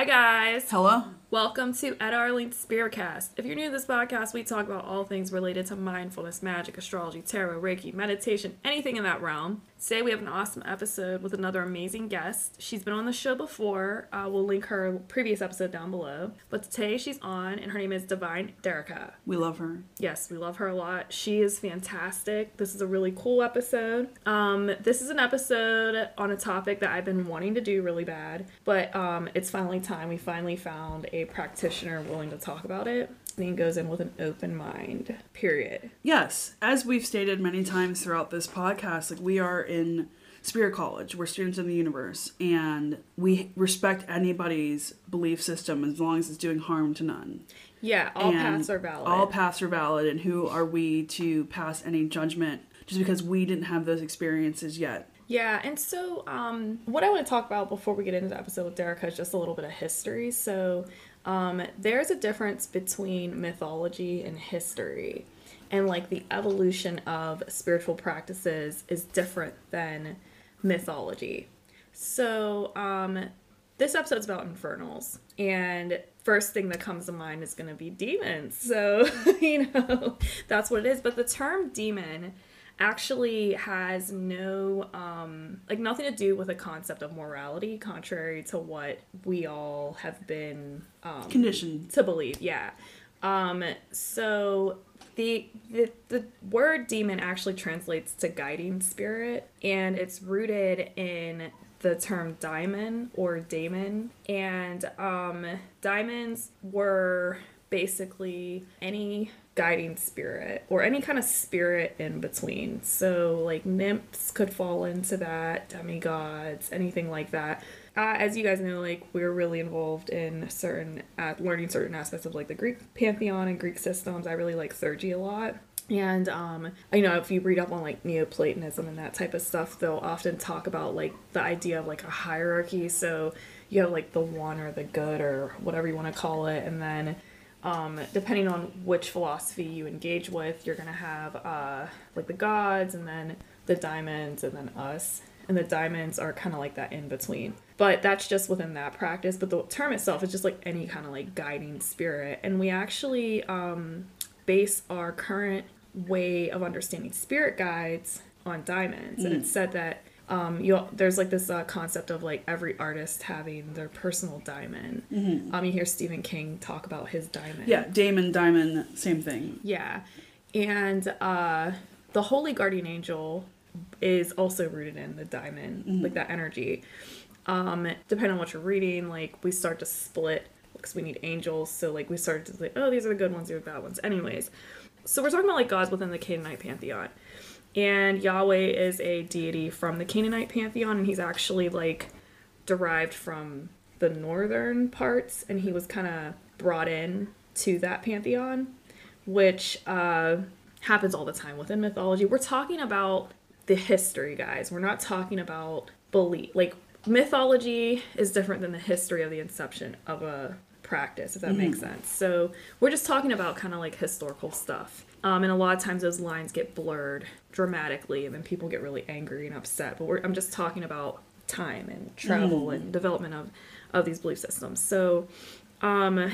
Hi, guys. Hello? Welcome to Ed Spiritcast. If you're new to this podcast, we talk about all things related to mindfulness, magic, astrology, tarot, Reiki, meditation, anything in that realm. Today we have an awesome episode with another amazing guest. She's been on the show before. Uh, we'll link her previous episode down below. But today she's on, and her name is Divine Derricka. We love her. Yes, we love her a lot. She is fantastic. This is a really cool episode. Um, this is an episode on a topic that I've been wanting to do really bad, but um, it's finally time. We finally found a practitioner willing to talk about it. He goes in with an open mind. Period. Yes, as we've stated many times throughout this podcast, like we are in Spirit College, we're students of the universe, and we respect anybody's belief system as long as it's doing harm to none. Yeah, all And paths are valid. All paths are valid, and who are we to pass any judgment just because we didn't have those experiences yet? Yeah, and so um, what I want to talk about before we get into the episode with Derricka is just a little bit of history. So um, there's a difference between mythology and history, and like the evolution of spiritual practices is different than mythology. So um, this episode's about infernals, and first thing that comes to mind is going to be demons. So you know that's what it is. But the term demon actually has no um like nothing to do with a concept of morality contrary to what we all have been um Conditioned. to believe yeah um so the, the the word demon actually translates to guiding spirit and it's rooted in the term daimon or daemon and um daimons were basically any guiding spirit or any kind of spirit in between. So, like nymphs could fall into that, demigods, anything like that. Uh, as you guys know, like we're really involved in certain uh, learning certain aspects of like the Greek pantheon and Greek systems. I really like Theurgy a lot. And um, you know, if you read up on like Neoplatonism and that type of stuff, they'll often talk about like the idea of like a hierarchy. So you have like the one or the good or whatever you want to call it, and then um, depending on which philosophy you engage with, you're gonna have uh, like the gods, and then the daimons, and then us. And the daimons are kind of like that in between. But that's just within that practice. But the term itself is just like any kind of like guiding spirit. And we actually um, base our current way of understanding spirit guides on daimons. And it's said that um, you there's like this uh, concept of like every artist having their personal daimon. Um, you hear Stephen King talk about his daimon. Yeah, Daemon, Daimon, same thing. Yeah. And uh, the Holy Guardian Angel is also rooted in the daimon, like that energy. Um, depending on what you're reading, like we start to split because we need angels. So like we started to say, oh, these are the good ones, these are the bad ones. Anyways, so we're talking about like gods within the Canaanite pantheon. And Yahweh is a deity from the Canaanite pantheon, and he's actually like derived from the northern parts, and he was kind of brought in to that pantheon, which uh, happens all the time within mythology. We're talking about the history, guys. We're not talking about belief. Like mythology is different than the history of the inception of a practice, if that makes sense. So we're just talking about kind of like historical stuff. Um, and a lot of times those lines get blurred dramatically, and then people get really angry and upset. But we're, I'm just talking about time and travel and development of, of these belief systems. So, um,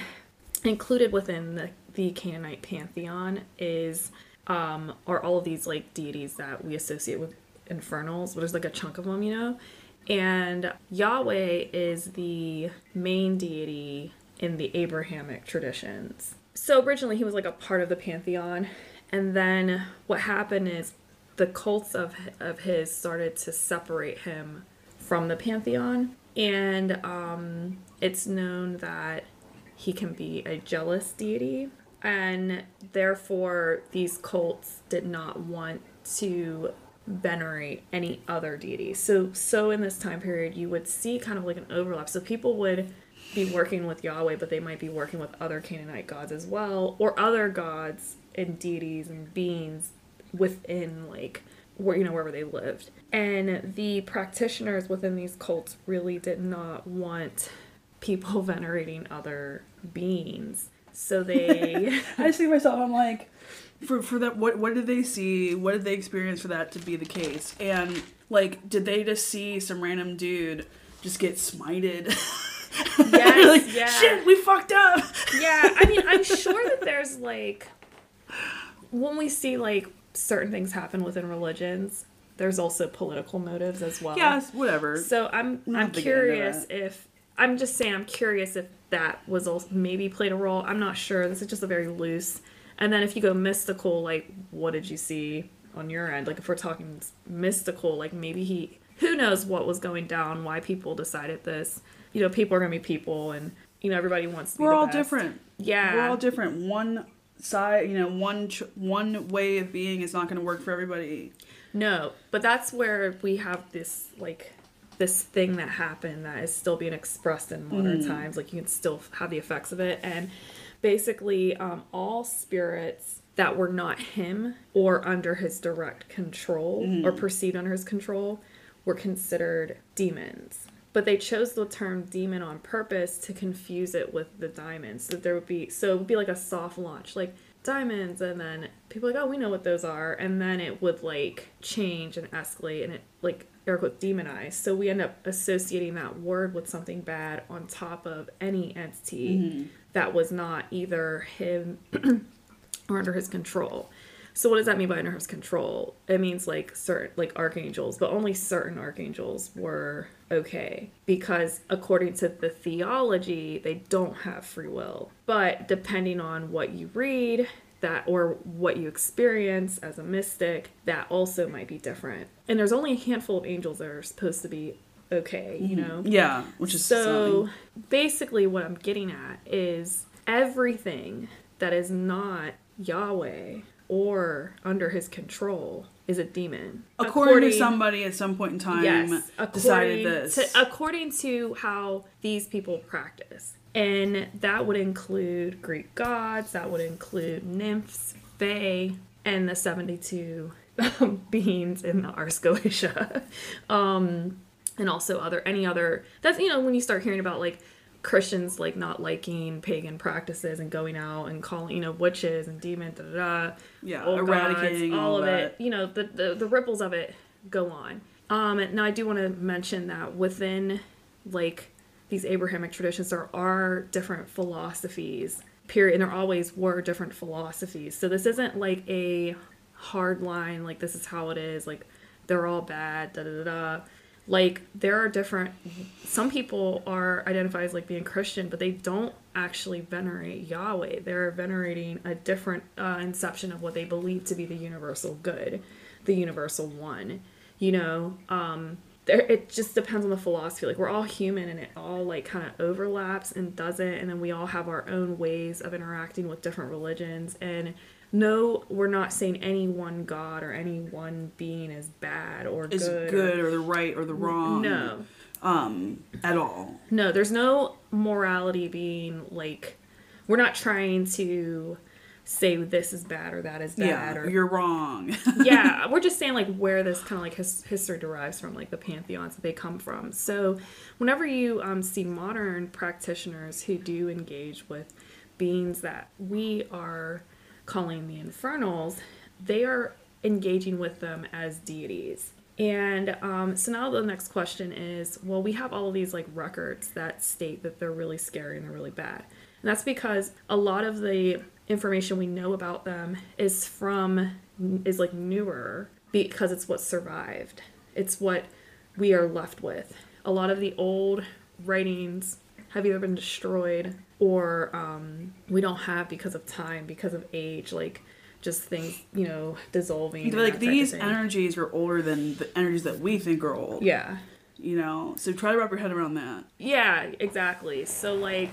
included within the, the Canaanite pantheon is um, are all of these like deities that we associate with infernals, but there's like a chunk of them, you know. And Yahweh is the main deity in the Abrahamic traditions. So originally he was like a part of the pantheon, and then what happened is the cults of of his started to separate him from the pantheon, and um, it's known that he can be a jealous deity, and therefore these cults did not want to venerate any other deity. So so in this time period you would see kind of like an overlap. So people would be working with Yahweh, but they might be working with other Canaanite gods as well, or other gods and deities and beings within like where you know wherever they lived. And the practitioners within these cults really did not want people venerating other beings. So they I see myself, I'm like, for for that, what what did they see? What did they experience for that to be the case? And like, did they just see some random dude just get smited Yes, like, yeah. shit, we fucked up. yeah, I mean, I'm sure that there's like when we see like certain things happen within religions, there's also political motives as well. Yes, whatever. So I'm I'm have to get into curious if I'm just saying I'm curious if that was also maybe played a role. I'm not sure. This is just a very loose. And then if you go mystical, like what did you see on your end? Like if we're talking mystical, like maybe he who knows what was going down, why people decided this. You know, people are gonna be people, and you know everybody wants to. Be We're all best. different. Yeah, We're all different. One side, you know, one ch- one way of being is not to work for everybody. No, but that's where we have this like this thing that happened that is still being expressed in modern Mm. times. Like you can still have the effects of it, and basically, um, all spirits that were not him or under his direct control Mm. or perceived under his control were considered demons. But they chose the term demon on purpose to confuse it with the daimons. So there would be so it would be like a soft launch, like daimons, and then people like, oh, we know what those are, and then it would like change and escalate, and it like air quote demonize. So we end up associating that word with something bad on top of any entity mm-hmm. that was not either him or under his control. So what does that mean by under his control? It means like certain like archangels, but only certain archangels were okay because according to the theology, they don't have free will. But depending on what you read, that or what you experience as a mystic, that also might be different. And there's only a handful of angels that are supposed to be okay, you mm-hmm. know. Yeah, which is So something. basically, what I'm getting at is everything that is not Yahweh or under his control is a demon. according, to somebody at some point in time yes, decided according this. to according to how these people practice, and that would include Greek gods, that would include nymphs, fae, and the seventy-two beings in the Ars Goetia, um, and also other any other. That's you know when you start hearing about like. Christians like not liking pagan practices and going out and calling you know witches and demons da da da Yeah, eradicating gods, all all of that. it. You know, the, the the ripples of it go on. Um, now I do want to mention that within like these Abrahamic traditions, there are different philosophies. Period, and there always were different philosophies. So this isn't like a hard line. Like this is how it is. Like they're all bad. Da da da. da. Like there are different. Some people are identified as like being Christian, but they don't actually venerate Yahweh. They're venerating a different uh, inception of what they believe to be the universal good, the universal one. You know, um, there it just depends on the philosophy. Like we're all human, and it all like kind of overlaps and doesn't, and then we all have our own ways of interacting with different religions and. No, we're not saying any one God or any one being is bad or is good. or- or the right or the wrong. no, Um, at all. no, there's no morality being like we're not trying to say this is bad or that is bad Yeah, or you're wrong. yeah, we're just saying like where this kind of like his, history derives from, like the pantheons that they come from. So, whenever you um, see modern practitioners who do engage with beings that we are calling the infernals, they are engaging with them as deities. And um, so now the next question is well, we have all of these like records that state that they're really scary and they're really bad. And that's because a lot of the information we know about them is from, is like newer because it's what survived. It's what we are left with. A lot of the old writings have either been destroyed or um, we don't have because of time, because of age, like just things, you know, dissolving. like that type of these energies are older than the energies that we think are old. Yeah. You know, so try to wrap your head around that. Yeah, exactly. So like,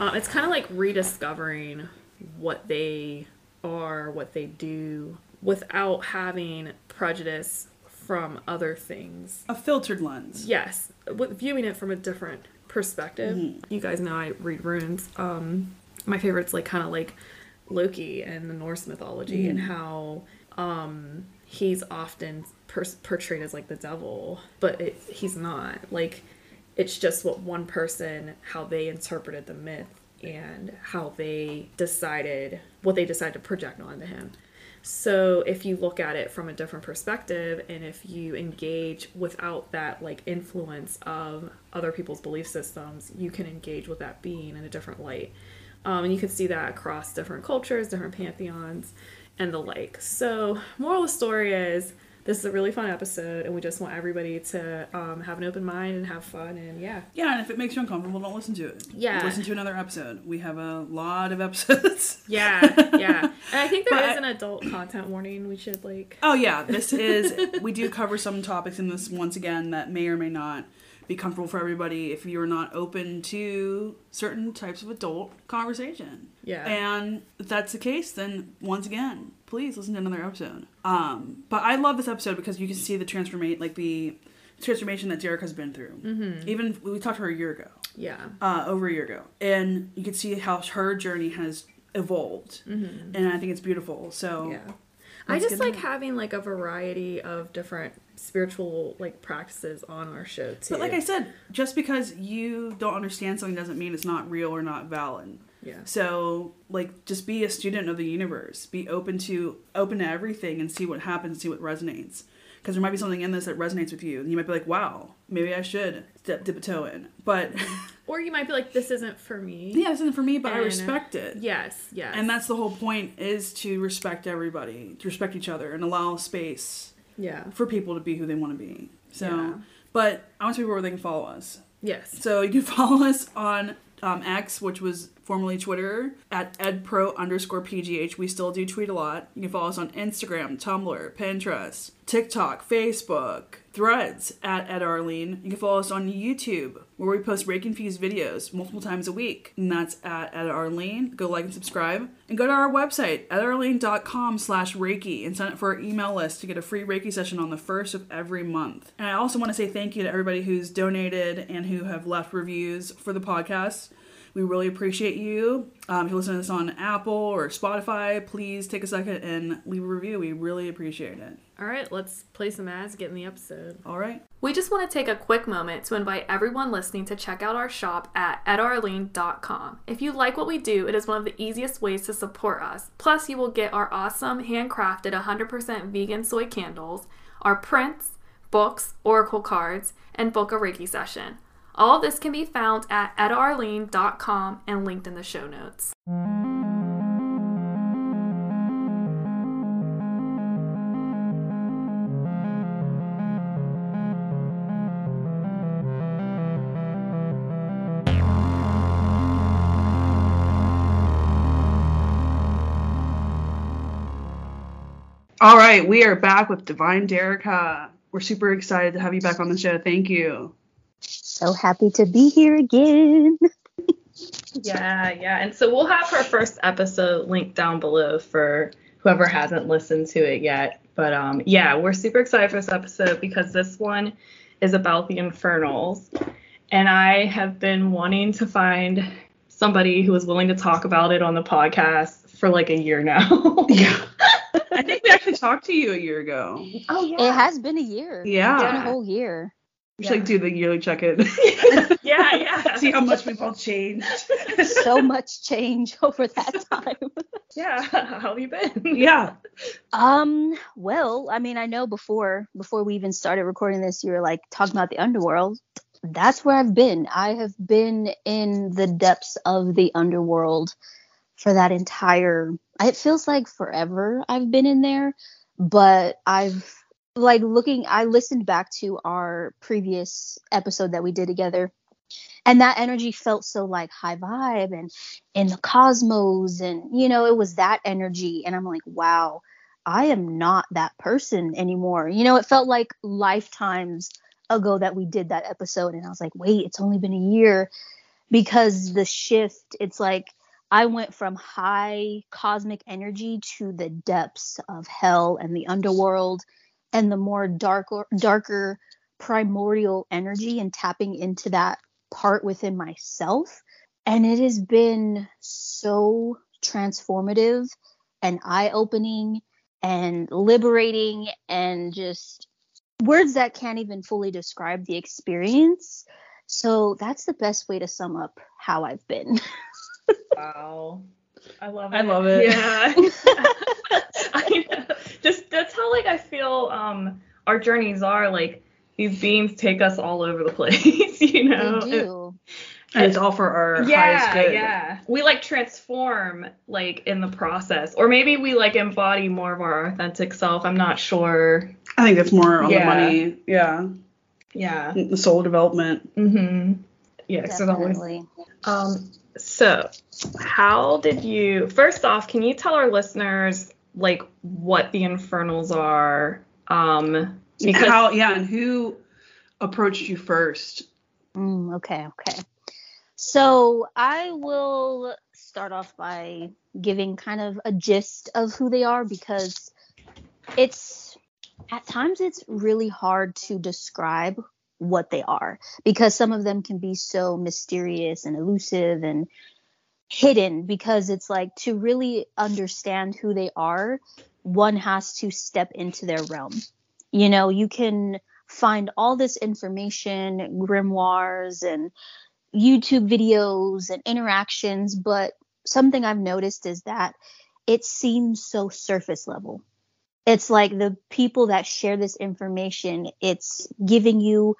uh, it's kind of like rediscovering what they are, what they do, without having prejudice from other things. A filtered lens. Yes, with viewing it from a different perspective. You guys know I read runes. Um, my favorite's like kind of like Loki and the Norse mythology and how um, he's often pers- portrayed as like the devil, but it, he's not. Like it's just what one person how they interpreted the myth and how they decided what they decided to project onto him. So if you look at it from a different perspective and if you engage without that like influence of other people's belief systems, you can engage with that being in a different light. Um, and you can see that across different cultures, different pantheons, and the like. So, moral of the story is this is a really fun episode, and we just want everybody to um, have an open mind and have fun. And yeah, Yeah, and if it makes you uncomfortable, don't listen to it. Yeah. Listen to another episode. We have a lot of episodes. yeah, yeah. And I think there But is an adult content warning. We should like. Oh yeah, this is we do cover some topics in this once again that may or may not be comfortable for everybody if you're not open to certain types of adult conversation. Yeah. And if that's the case, then once again, please listen to another episode. Um, but I love this episode because you can see the transformation, like the transformation that Derek has been through. Mm-hmm. Even we talked to her a year ago, Yeah. uh, over a year ago, and you can see how her journey has evolved, mm-hmm. and I think it's beautiful. So Yeah. I just like having like a variety of different spiritual like practices on our show too. But like I said, just because you don't understand something doesn't mean it's not real or not valid. yeah. So, like, just be a student of the universe. Be open to open to everything and see what happens, see what resonates. Because there might be something in this that resonates with you, and you might be like, "Wow, maybe I should dip, dip a toe in." But Or you might be like, this isn't for me. yeah, this isn't for me, but I respect it. Yes, yes. And that's the whole point: is to respect everybody, to respect each other, and allow space yeah. for people to be who they want to be. So, Yeah. but I want to people where they can follow us. Yes. So you can follow us on um, X, which was formerly Twitter, at edpro underscore pgh. We still do tweet a lot. You can follow us on Instagram, Tumblr, Pinterest, TikTok, Facebook, Threads at ettaarlene. You can follow us on YouTube, where we post Reiki infused videos multiple times a week, and that's at ettaarlene. Go like and subscribe, and go to our website ettaarlene.com slash Reiki and sign up for our email list to get a free Reiki session on the first of every month. And I also want to say thank you to everybody who's donated and who have left reviews for the podcast. We really appreciate you. Um, if you listen to this on Apple or Spotify, please take a second and leave a review. We really appreciate it. All right, let's play some ads, get in the episode. All right. We just want to take a quick moment to invite everyone listening to check out our shop at ettaarlene.com. If you like what we do, it is one of the easiest ways to support us. Plus, you will get our awesome handcrafted 100% vegan soy candles, our prints, books, oracle cards, and book a Reiki session. All this can be found at ettaarlene.com and linked in the show notes. All right. We are back with Divine Derricka. We're super excited to have you back on the show. Thank you. So happy to be here again. Yeah, yeah. And so we'll have her first episode linked down below for whoever hasn't listened to it yet. But um, yeah, we're super excited for this episode because this one is about the infernals. And I have been wanting to find somebody who is willing to talk about it on the podcast for like a year now. Yeah. I think we actually talked to you a year ago. oh yeah. It has been a year. Yeah. It's been a whole year. We should like do the yearly check in. yeah, yeah. See how much we've all changed. So much change over that time. Yeah. How have you been? yeah. Um, well, I mean, I know before before we even started recording this, you were like talking about the underworld. That's where I've been. I have been in the depths of the underworld for that entire it feels like forever I've been in there, but I've like looking I listened back to our previous episode that we did together and that energy felt so like high vibe and in the cosmos and you know it was that energy and i'm like wow i am not that person anymore. You know it felt like lifetimes ago that we did that episode and i was like wait it's only been a year. Because the shift it's like i went from high cosmic energy to the depths of hell and the underworld and the more darker darker primordial energy and tapping into that part within myself. And it has been so transformative and eye opening and liberating and just words that can't even fully describe the experience. So that's the best way to sum up how I've been. Wow. I love it. I love it. Yeah. I know. Just that's how like I feel um our journeys are like these beings take us all over the place, you know. They do. And it's all for our highest yeah, good. yeah. We like transform like in the process, or maybe we like embody more of our authentic self. I'm not sure. I think it's more on Yeah. the money. Yeah. Yeah. The soul development. Mm-hmm. Yeah, there's always Definitely. Um, so how did you first off, can you tell our listeners like what the infernals are? Um because How yeah, and who approached you first? Mm, okay, okay. So I will start off by giving kind of a gist of who they are because it's at times it's really hard to describe what they are because some of them can be so mysterious and elusive and hidden because it's like to really understand who they are one has to step into their realm. You know you can find all this information grimoires and youtube videos and interactions but something i've noticed is that it seems so surface level. It's like the people that share this information it's giving you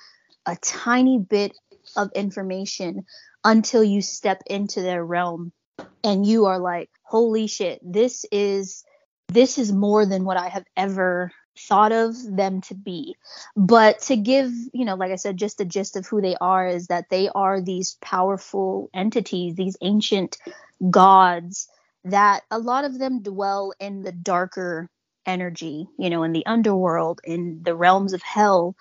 a tiny bit of information until you step into their realm and you are like holy shit this is this is more than what i have ever thought of them to be. But to give you know like i said just the gist of who they are is that they are these powerful entities these ancient gods that a lot of them dwell in the darker energy you know in the underworld in the realms of hell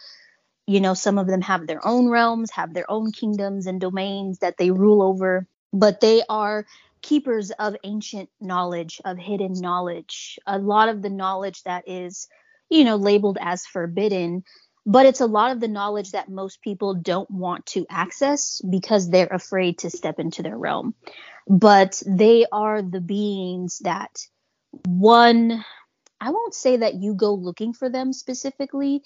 you know some of them have their own realms have their own kingdoms and domains that they rule over but they are keepers of ancient knowledge of hidden knowledge. A lot of the knowledge that is you know labeled as forbidden but it's a lot of the knowledge that most people don't want to access because they're afraid to step into their realm. But they are the beings that one i won't say that you go looking for them specifically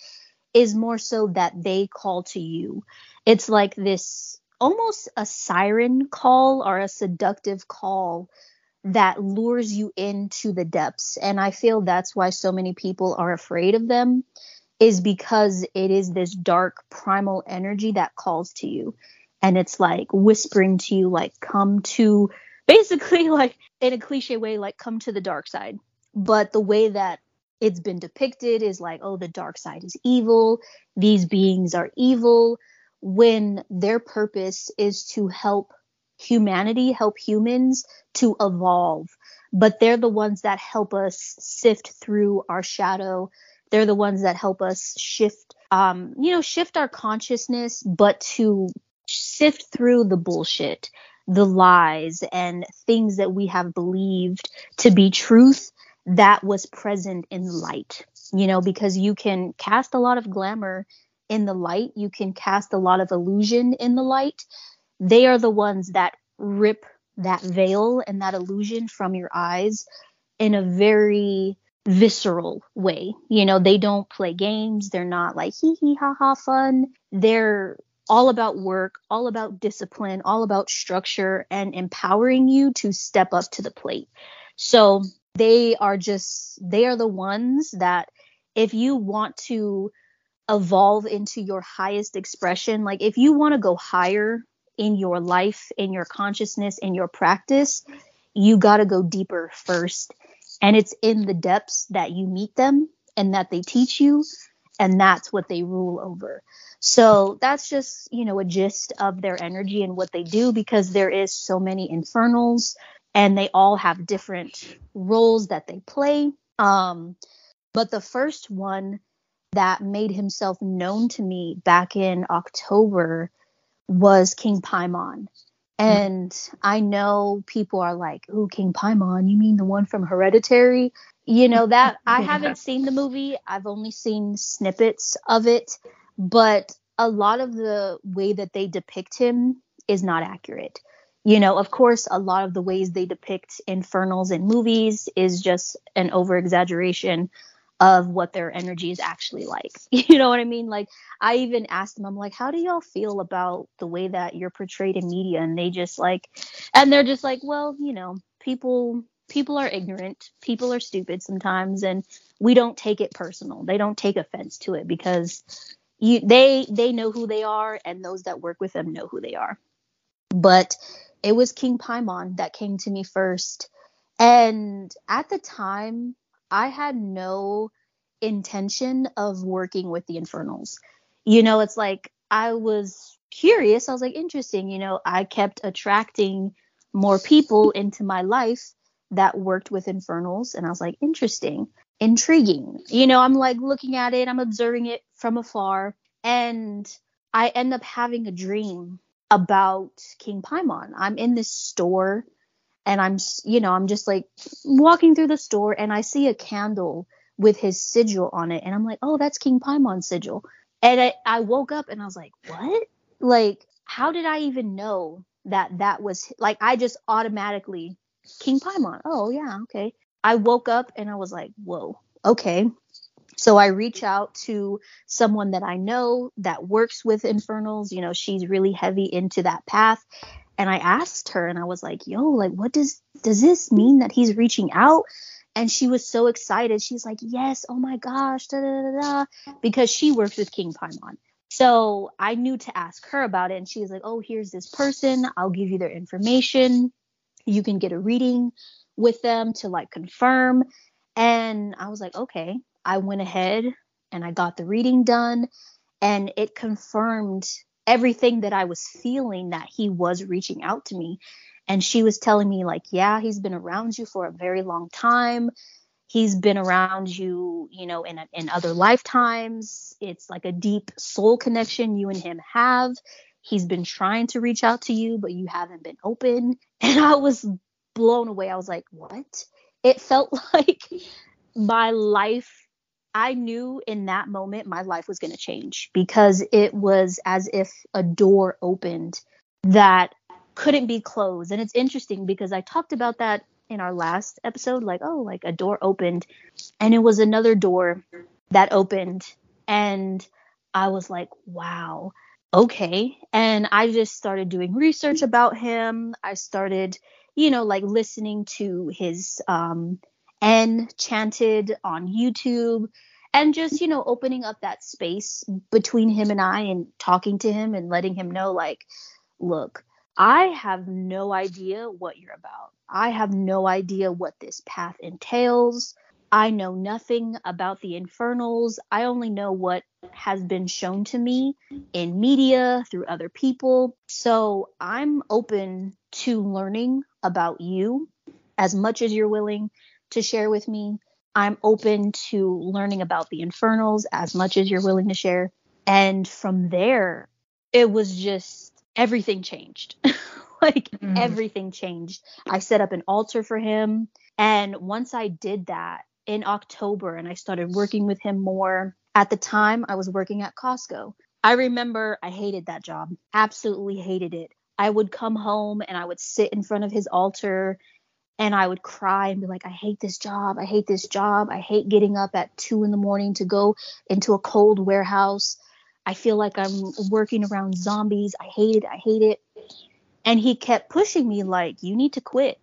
is more so that they call to you. It's like this almost a siren call or a seductive call that lures you into the depths. And i feel that's why so many people are afraid of them is because it is this dark primal energy that calls to you. And it's like whispering to you like come to basically like in a cliche way like come to the dark side. But the way that it's been depicted is like oh the dark side is evil. These beings are evil. When their purpose is to help humanity help humans to evolve. But they're the ones that help us sift through our shadow. They're the ones that help us shift um you know shift our consciousness but to sift through the bullshit the lies and things that we have believed to be truth that was present in the light you know because you can cast a lot of glamour in the light you can cast a lot of illusion in the light they are the ones that rip that veil and that illusion from your eyes in a very visceral way. You know, they don't play games. They're not like hee hee ha ha fun. They're all about work, all about discipline, all about structure and empowering you to step up to the plate. So they are just, they are the ones that if you want to evolve into your highest expression, like if you want to go higher in your life, in your consciousness, in your practice, you got to go deeper first. And it's in the depths that you meet them and that they teach you, and that's what they rule over. So that's just, you know, a gist of their energy and what they do because there is so many infernals and they all have different roles that they play. Um, but the first one that made himself known to me back in October was King Paimon. And I know people are like, "Ooh, King Paimon, you mean the one from Hereditary?" You know that I haven't seen the movie. I've only seen snippets of it, but a lot of the way that they depict him is not accurate. You know, of course, a lot of the ways they depict infernals in movies is just an over exaggeration of what their energy is actually like. You know what I mean? Like I even asked them, I'm like, how do y'all feel about the way that you're portrayed in media? And they just like, and they're just like, well, you know, people people are ignorant, people are stupid sometimes, and we don't take it personal. They don't take offense to it because you they they know who they are, and those that work with them know who they are. But it was King Paimon that came to me first, and at the time, I had no intention of working with the Infernals. You know, it's like I was curious. I was like, interesting. You know, I kept attracting more people into my life that worked with infernals and i was like interesting intriguing you know i'm like looking at it i'm observing it from afar and i end up having a dream about king paimon i'm in this store and i'm you know i'm just like walking through the store and i see a candle with his sigil on it and i'm like oh that's king paimon's sigil and I, I woke up and i was like what like how did i even know that that was like i just automatically King Paimon. Oh, yeah, okay. I woke up and I was like, whoa, okay. So I reach out to someone that I know that works with infernals. You know, she's really heavy into that path. And I asked her and I was like, yo, like what does does this mean that he's reaching out? And she was so excited. She's like, yes, oh my gosh, da da da da, because she works with King Paimon. So I knew to ask her about it, and she was like, oh, here's this person. I'll give you their information you can get a reading with them to like confirm. And I was like, okay. I went ahead and I got the reading done and it confirmed everything that I was feeling that he was reaching out to me. And she was telling me, like, yeah, he's been around you for a very long time. He's been around you, you know, in, in other lifetimes. It's like a deep soul connection you and him have he's been trying to reach out to you, but you haven't been open. And I was blown away. I was like, what? It felt like my life, I knew in that moment my life was going to change because it was as if a door opened that couldn't be closed. And it's interesting because I talked about that in our last episode like, oh, like a door opened. And it was another door that opened. And I was like, wow okay. And I just started doing research about him. I started, you know, like listening to his um enn chanted on YouTube and just, you know, opening up that space between him and I and talking to him and letting him know like, look, I have no idea what you're about. I have no idea what this path entails. I know nothing about the infernals. I only know what has been shown to me in media through other people. So I'm open to learning about you as much as you're willing to share with me. I'm open to learning about the infernals as much as you're willing to share. And from there, it was just everything changed. like mm. everything changed. I set up an altar for him. And once I did that, in October and I started working with him more. At the time, I was working at Costco. I remember I hated that job, absolutely hated it. I would come home and I would sit in front of his altar and I would cry and be like, I hate this job. I hate this job. I hate getting up at two in the morning to go into a cold warehouse. I feel like I'm working around zombies. I hate it. I hate it. And he kept pushing me, like, you need to quit.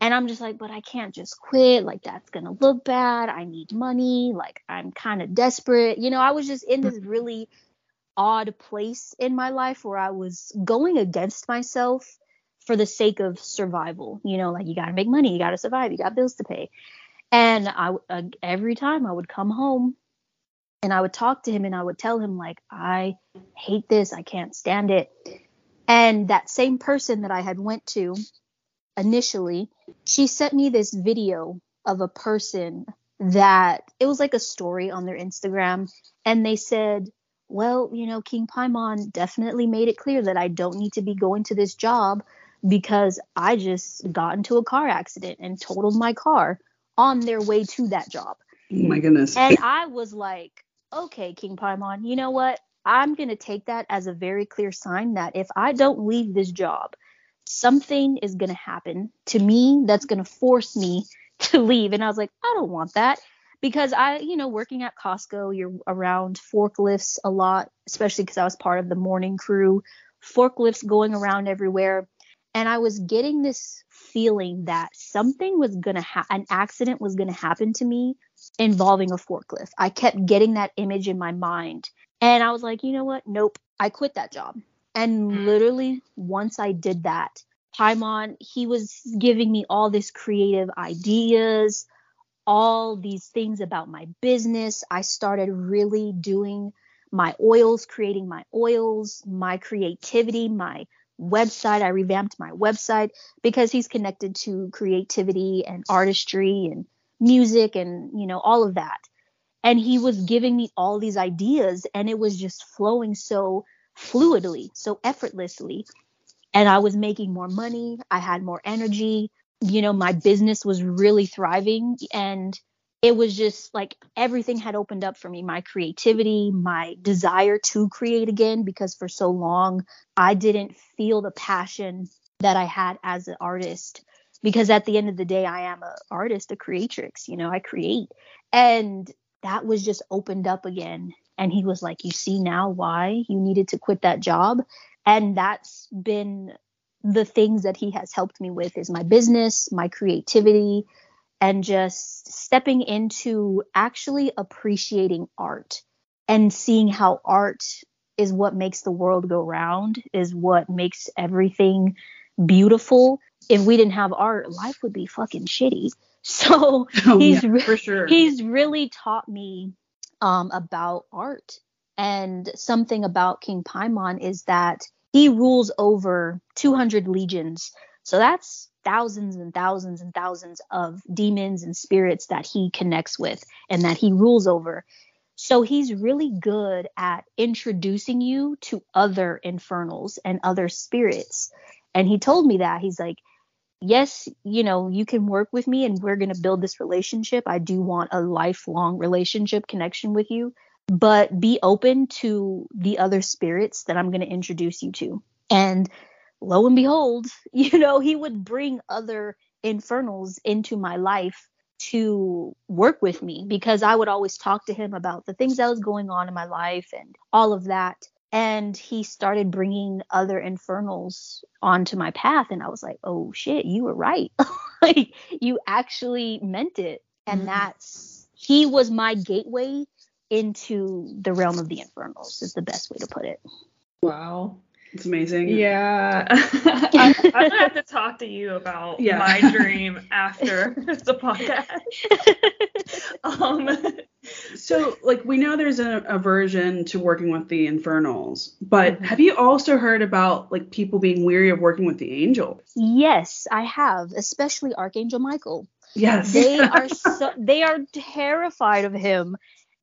And I'm just like, but I can't just quit. Like, that's going to look bad. I need money. Like, I'm kind of desperate. You know, I was just in this really odd place in my life where I was going against myself for the sake of survival. You know, like, you got to make money. You got to survive. You got bills to pay. And I, uh, every time I would come home and I would talk to him and I would tell him, like, I hate this. I can't stand it. And that same person that I had went to initially, she sent me this video of a person that it was like a story on their Instagram, and they said, Well, you know, King Paimon definitely made it clear that I don't need to be going to this job because I just got into a car accident and totaled my car on their way to that job. Oh my goodness. And I was like, okay, King Paimon, you know what? I'm going to take that as a very clear sign that if I don't leave this job, something is going to happen to me that's going to force me to leave. And I was like, I don't want that because I, you know, working at Costco, you're around forklifts a lot, especially because I was part of the morning crew, forklifts going around everywhere. And I was getting this feeling that something was going to happen, an accident was going to happen to me involving a forklift. I kept getting that image in my mind. And I was like, you know what? Nope. I quit that job. And Mm. literally, once I did that, Paimon, he was giving me all this creative ideas, all these things about my business. I started really doing my oils, creating my oils, my creativity, my website. I revamped my website because he's connected to creativity and artistry and music and, you know, all of that. And he was giving me all these ideas and it was just flowing so fluidly, so effortlessly. And I was making more money. I had more energy. You know, my business was really thriving and it was just like everything had opened up for me my creativity, my desire to create again, because for so long I didn't feel the passion that I had as an artist. Because at the end of the day, I am an artist, a creatrix, you know, I create. And that was just opened up again. And he was like, You see now why you needed to quit that job? And that's been the things that he has helped me with is my business, my creativity, and just stepping into actually appreciating art and seeing how art is what makes the world go round, is what makes everything beautiful. If we didn't have art, life would be fucking shitty. So Oh, he's yeah, re- for sure. he's really taught me um, about art. And something about King Paimon is that he rules over 200 legions. So that's thousands and thousands and thousands of demons and spirits that he connects with and that he rules over. So he's really good at introducing you to other infernals and other spirits. And he told me that. He's like, yes, you know, you can work with me and we're going to build this relationship. I do want a lifelong relationship connection with you, but be open to the other spirits that I'm going to introduce you to. And lo and behold, you know, he would bring other infernals into my life to work with me because I would always talk to him about the things that was going on in my life and all of that. And he started bringing other infernals onto my path. And i was like oh shit you were right. Like you actually meant it. And Mhm. that's he was my gateway into the realm of the infernals is the best way to put it. Wow. It's amazing. Yeah. I, I'm gonna have to talk to you about Yeah. my dream after the podcast. Um, So, like, we know there's an aversion to working with the infernals, but Mhm. have you also heard about like people being weary of working with the angels? yes i have especially archangel michael Yes. they are so they are terrified of him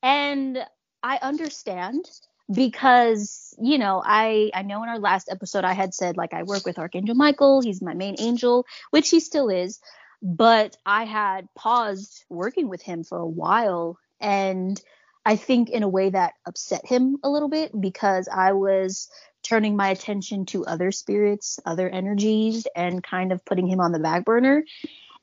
and i understand because you know i i know in our last episode i had said like i work with archangel michael he's my main angel which he still is but i had paused working with him for a while and i think in a way that upset him a little bit because i was turning my attention to other spirits other energies and kind of putting him on the back burner.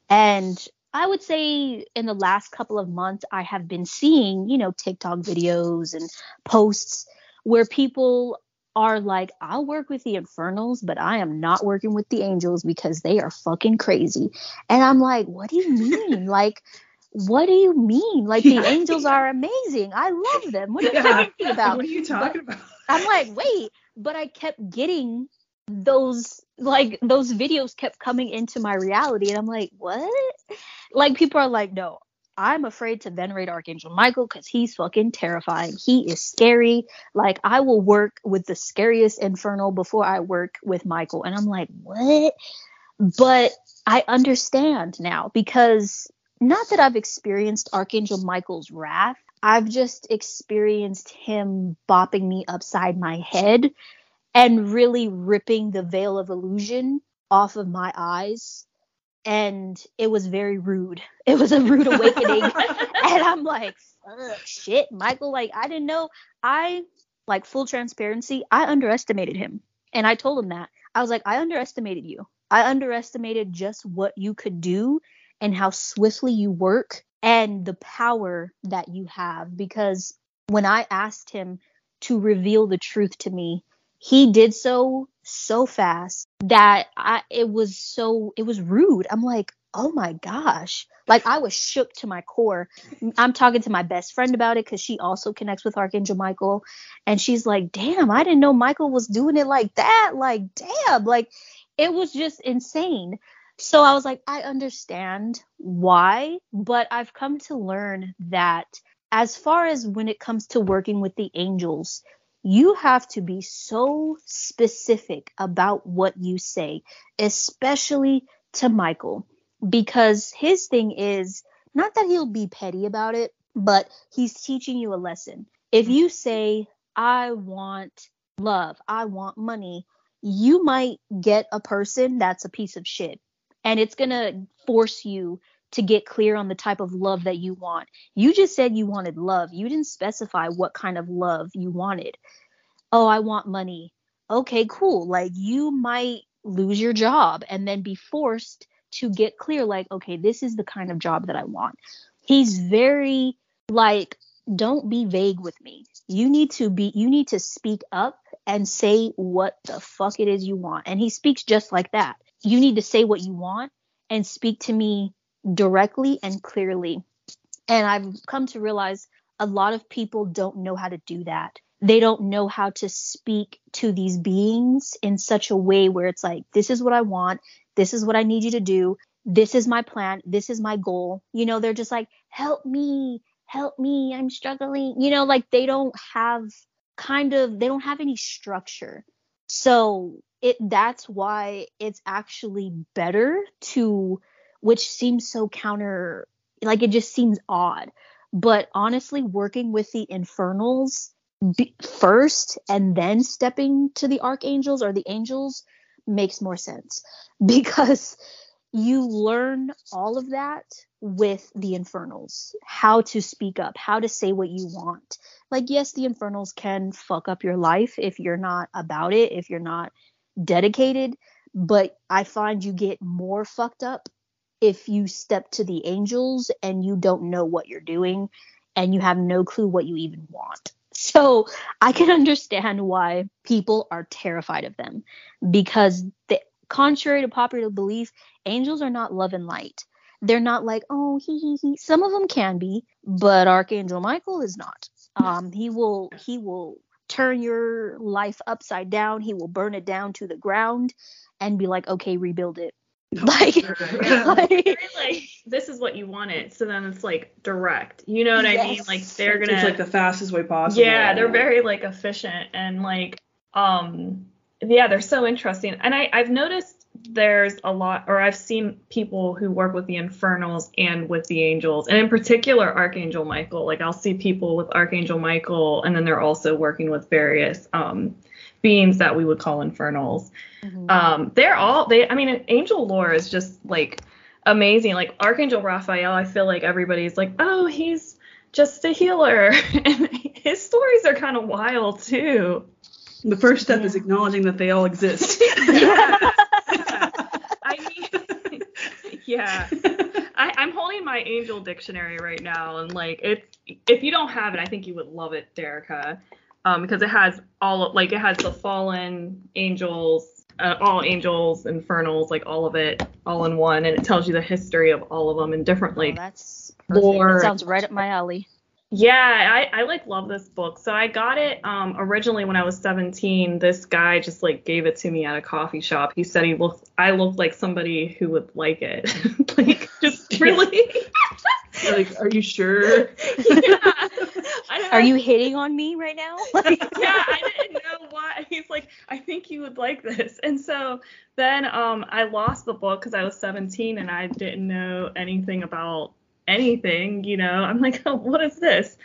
And I would say in the last couple of months, I have been seeing, you know, TikTok videos and posts where people are like, I'll work with the infernals, but I am not working with the angels because they are fucking crazy. And I'm like, what do you mean? like, what do you mean? Like, the angels are amazing. I love them. What are you Yeah. talking about? What are you talking about? I'm like, wait, but I kept getting those like those videos kept coming into my reality and I'm like, what? Like people are like, no, I'm afraid to venerate Archangel Michael because he's fucking terrifying. He is scary. Like I will work with the scariest infernal before I work with Michael. And I'm like, what? But I understand now because not that I've experienced Archangel Michael's wrath. I've just experienced him bopping me upside my head and really ripping the veil of illusion off of my eyes. And it was very rude. It was a rude awakening. and I'm like, shit, Michael. Like, I didn't know. I, like, full transparency, I underestimated him. And I told him that. I was like, I underestimated you. I underestimated just what you could do and how swiftly you work and the power that you have. Because when I asked him to reveal the truth to me, he did so so fast that I it was so it was rude. I'm like, oh my gosh. Like I was shook to my core. I'm talking to my best friend about it because she also connects with Archangel Michael. And she's like, damn, I didn't know Michael was doing it like that. Like, damn, like it was just insane. So I was like, I understand why, but I've come to learn that as far as when it comes to working with the angels, you have to be so specific about what you say, especially to Michael, because his thing is not that he'll be petty about it, but he's teaching you a lesson. If you say, I want love, I want money, you might get a person that's a piece of shit. And it's going to force you to get clear on the type of love that you want. You just said you wanted love. You didn't specify what kind of love you wanted. Oh, I want money. Okay, cool. Like you might lose your job and then be forced to get clear like, okay, this is the kind of job that I want. He's very like don't be vague with me. You need to be you need to speak up and say what the fuck it is you want. And he speaks just like that. You need to say what you want and speak to me directly and clearly. And I've come to realize a lot of people don't know how to do that. They don't know how to speak to these beings in such a way where it's like, this is what I want. This is what I need you to do. This is my plan. This is my goal. You know, they're just like, help me, help me. I'm struggling. You know, like they don't have kind of, they don't have any structure. So it, that's why it's actually better to which seems so counter like it just seems odd. But honestly working with the infernals first and then stepping to the archangels or the angels makes more sense. Because you learn all of that with the infernals. How to speak up how to say what you want. Like yes the infernals can fuck up your life if you're not about it if you're not dedicated but i find you get more fucked up if you step to the angels and you don't know what you're doing and you have no clue what you even want. So I can understand why people are terrified of them because, the, contrary to popular belief, angels are not love and light. They're not like, oh, he, he, he. Some of them can be, but Archangel Michael is not. Um, he will, he will turn your life upside down. He will burn it down to the ground and be like, okay, rebuild it. Like, like, like, this is what you wanted. So then it's like direct. You know what yes. I mean? Like they're gonna it's like the fastest way possible. Yeah, they're very like efficient and like um yeah, they're so interesting. And I I've noticed there's a lot or I've seen people who work with the infernals and with the angels. And in particular Archangel Michael. Like I'll see people with Archangel Michael and then they're also working with various um beings that we would call infernals. Mm-hmm. Um, they're all they. I mean, angel lore is just like amazing. Like Archangel Raphael, I feel like everybody's like, oh, he's just a healer, and his stories are kind of wild too. The first step yeah. is acknowledging that they all exist. I mean, yeah. I, I'm holding my angel dictionary right now, and like, if if you don't have it, I think you would love it, Derricka um, because it has all like it has the fallen angels, uh, all angels, infernals, like all of it, all in one, and it tells you the history of all of them and different like. Oh, that's perfect. lore. That sounds right up my alley. Yeah, I, I like love this book. So I got it um originally when I was 17. This guy just like gave it to me at a coffee shop. He said he looked I looked like somebody who would like it. like just really like, are you sure? yeah. Are you hitting on me right now? yeah, I didn't know why. He's like, I think you would like this. And so then um I lost the book because I was 17 and I didn't know anything about anything, you know. I'm like, oh, what is this?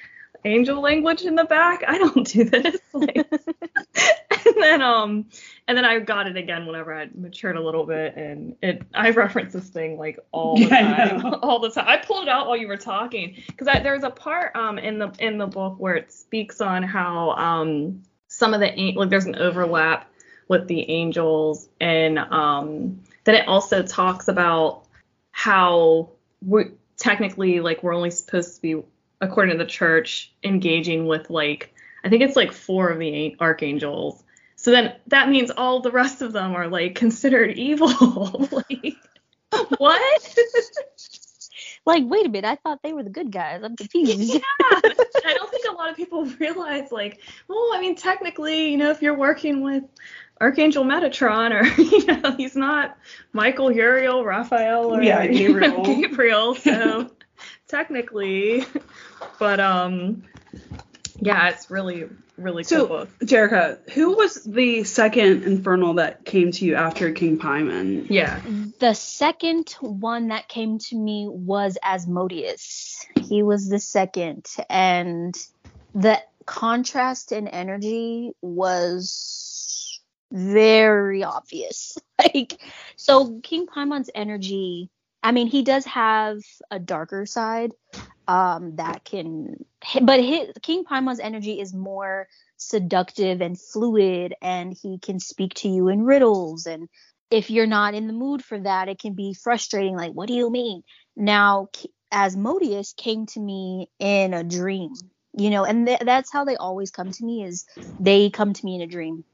Angel language in the back? I don't do this. Like, and then um and then I got it again whenever I matured a little bit and it I reference this thing like all the yeah, time. all the time. I pulled it out while you were talking because there's a part um in the in the book where it speaks on how um some of the like there's an overlap with the angels and um then it also talks about how we technically like we're only supposed to be according to the church engaging with like I think it's like four of the archangels. So then that means all the rest of them are like considered evil. like what? like, wait a minute, I thought they were the good guys. I'm confused. yeah. I don't think a lot of people realize like, well, I mean technically, you know, if you're working with Archangel Metatron or you know, he's not Michael, Uriel, Raphael or Yeah, Gabriel. Gabriel, so technically. But um yeah, it's really really cool So, book. Derricka, who was the second infernal that came to you after King Paimon? Yeah. the second one that came to me was Asmodeus. He was the second, and the contrast in energy was very obvious. Like, so King Paimon's energy, I mean, he does have a darker side um, that can, but his, King Paimon's energy is more seductive and fluid, and he can speak to you in riddles and if you're not in the mood for that, it can be frustrating. Like, what do you mean? Now, K- Asmodeus came to me in a dream, you know, and th- that's how they always come to me is they come to me in a dream.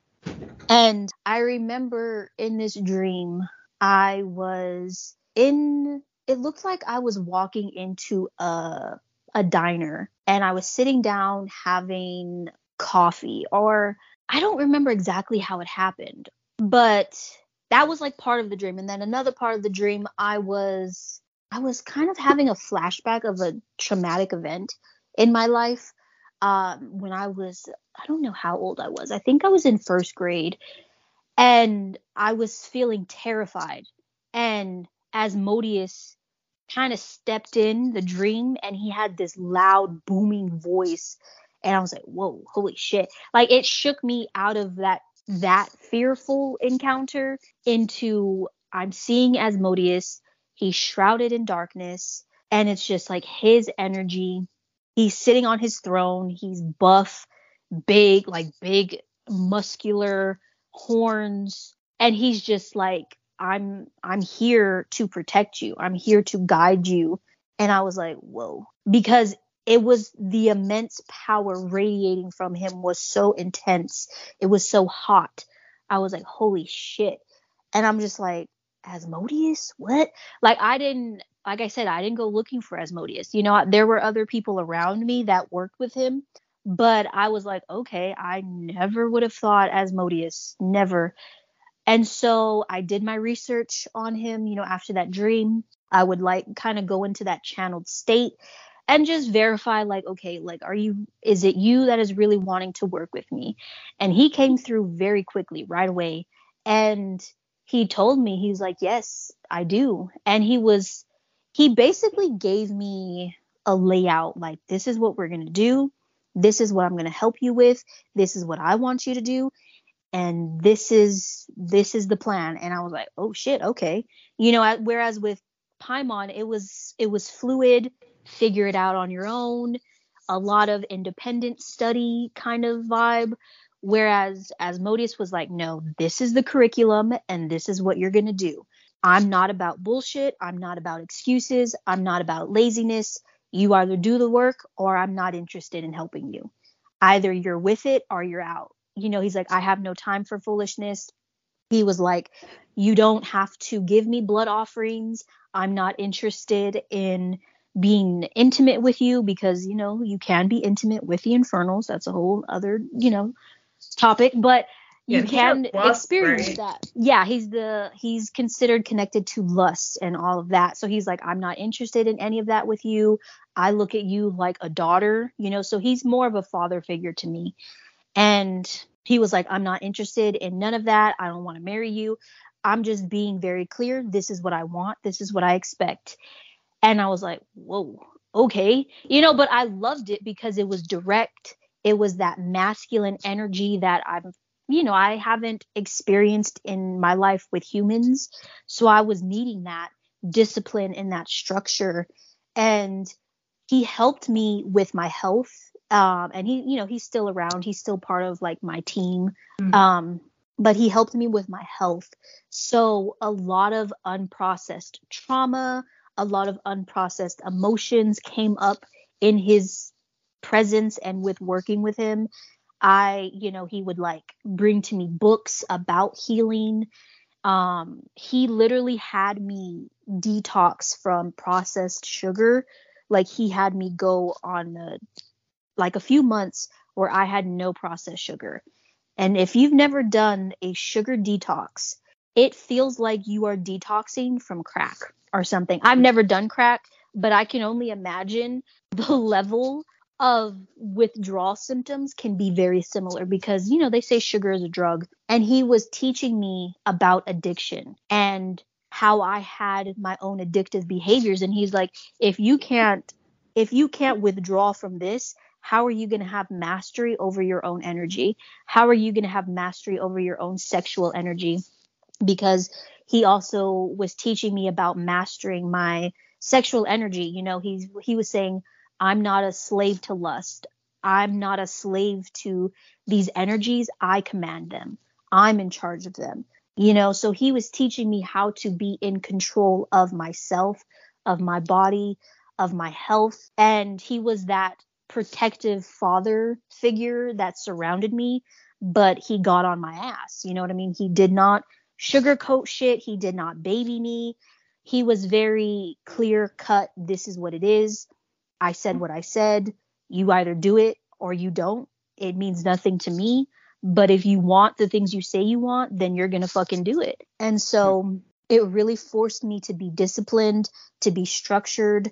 And I remember in this dream, I was in, it looked like I was walking into a, a diner and I was sitting down having coffee, or I don't remember exactly how it happened, but that was like part of the dream. And then another part of the dream i was i was kind of having a flashback of a traumatic event in my life um, when i was i don't know how old i was. I think i was in first grade and i was feeling terrified. And asmodeus kind of stepped in the dream and he had this loud booming voice and i was like whoa holy shit like it shook me out of that that fearful encounter into I'm seeing Asmodeus. He's shrouded in darkness, and it's just like his energy. He's sitting on his throne. He's buff, big, like big, muscular horns, and he's just like, I'm I'm here to protect you. I'm here to guide you. And I was like, whoa, because it was the immense power radiating from him was so intense. It was so hot. I was like, holy shit. And I'm just like, Asmodeus? What? Like, I didn't, like I said, I didn't go looking for Asmodeus. You know, there were other people around me that worked with him, but I was like, okay, I never would have thought Asmodeus. Never. And so I did my research on him, you know, after that dream. I would like kind of go into that channeled state and just verify like okay like are you is it you that is really wanting to work with me? And he came through very quickly right away. And he told me he's like yes i do. And he was he basically gave me a layout like this is what we're going to do. This is what i'm going to help you with. This is what i want you to do and this is this is the plan and i was like oh shit okay you know whereas with paimon it was it was fluid figure it out on your own, a lot of independent study kind of vibe. Whereas Asmodeus was like, no, this is the curriculum and this is what you're going to do. I'm not about bullshit. I'm not about excuses. I'm not about laziness. You either do the work or I'm not interested in helping you. Either you're with it or you're out. You know, he's like, I have no time for foolishness. He was like, You don't have to give me blood offerings. I'm not interested in being intimate with you because you know you can be intimate with the infernals that's a whole other you know topic but you Yeah, can lust, experience right? that yeah he's the he's considered connected to lust and all of that so he's like i'm not interested in any of that with you i look at you like a daughter you know so he's more of a father figure to me and he was like i'm not interested in none of that i don't want to marry you i'm just being very clear this is what i want this is what i expect and I was like, whoa, okay. You know, but I loved it because it was direct. It was that masculine energy that I'm, you know, I haven't experienced in my life with humans. So I was needing that discipline and that structure. And he helped me with my health. Um, and he, you know, he's still around. He's still part of like my team. Mhm. Um, but he helped me with my health. So a lot of unprocessed trauma, a lot of unprocessed emotions came up in his presence and with working with him. I, you know, he would like bring to me books about healing. Um, he literally had me detox from processed sugar. Like he had me go on a, like a few months where I had no processed sugar. And if you've never done a sugar detox, it feels like you are detoxing from crack or something. I've never done crack, but I can only imagine the level of withdrawal symptoms can be very similar because, you know, they say sugar is a drug. And he was teaching me about addiction and how I had my own addictive behaviors. And he's like, if you can't, if you can't withdraw from this, how are you going to have mastery over your own energy? How are you going to have mastery over your own sexual energy? Because he also was teaching me about mastering my sexual energy. You know, he's he was saying, I'm not a slave to lust. I'm not a slave to these energies. I command them. I'm in charge of them. You know, so he was teaching me how to be in control of myself, of my body, of my health. And he was that protective father figure that surrounded me, but he got on my ass. You know what I mean? He did not sugarcoat shit. He did not baby me. He was very clear cut. This is what it is. I said what I said. You either do it or you don't. It means nothing to me. But if you want the things you say you want, then you're going to fucking do it. And so it really forced me to be disciplined, to be structured,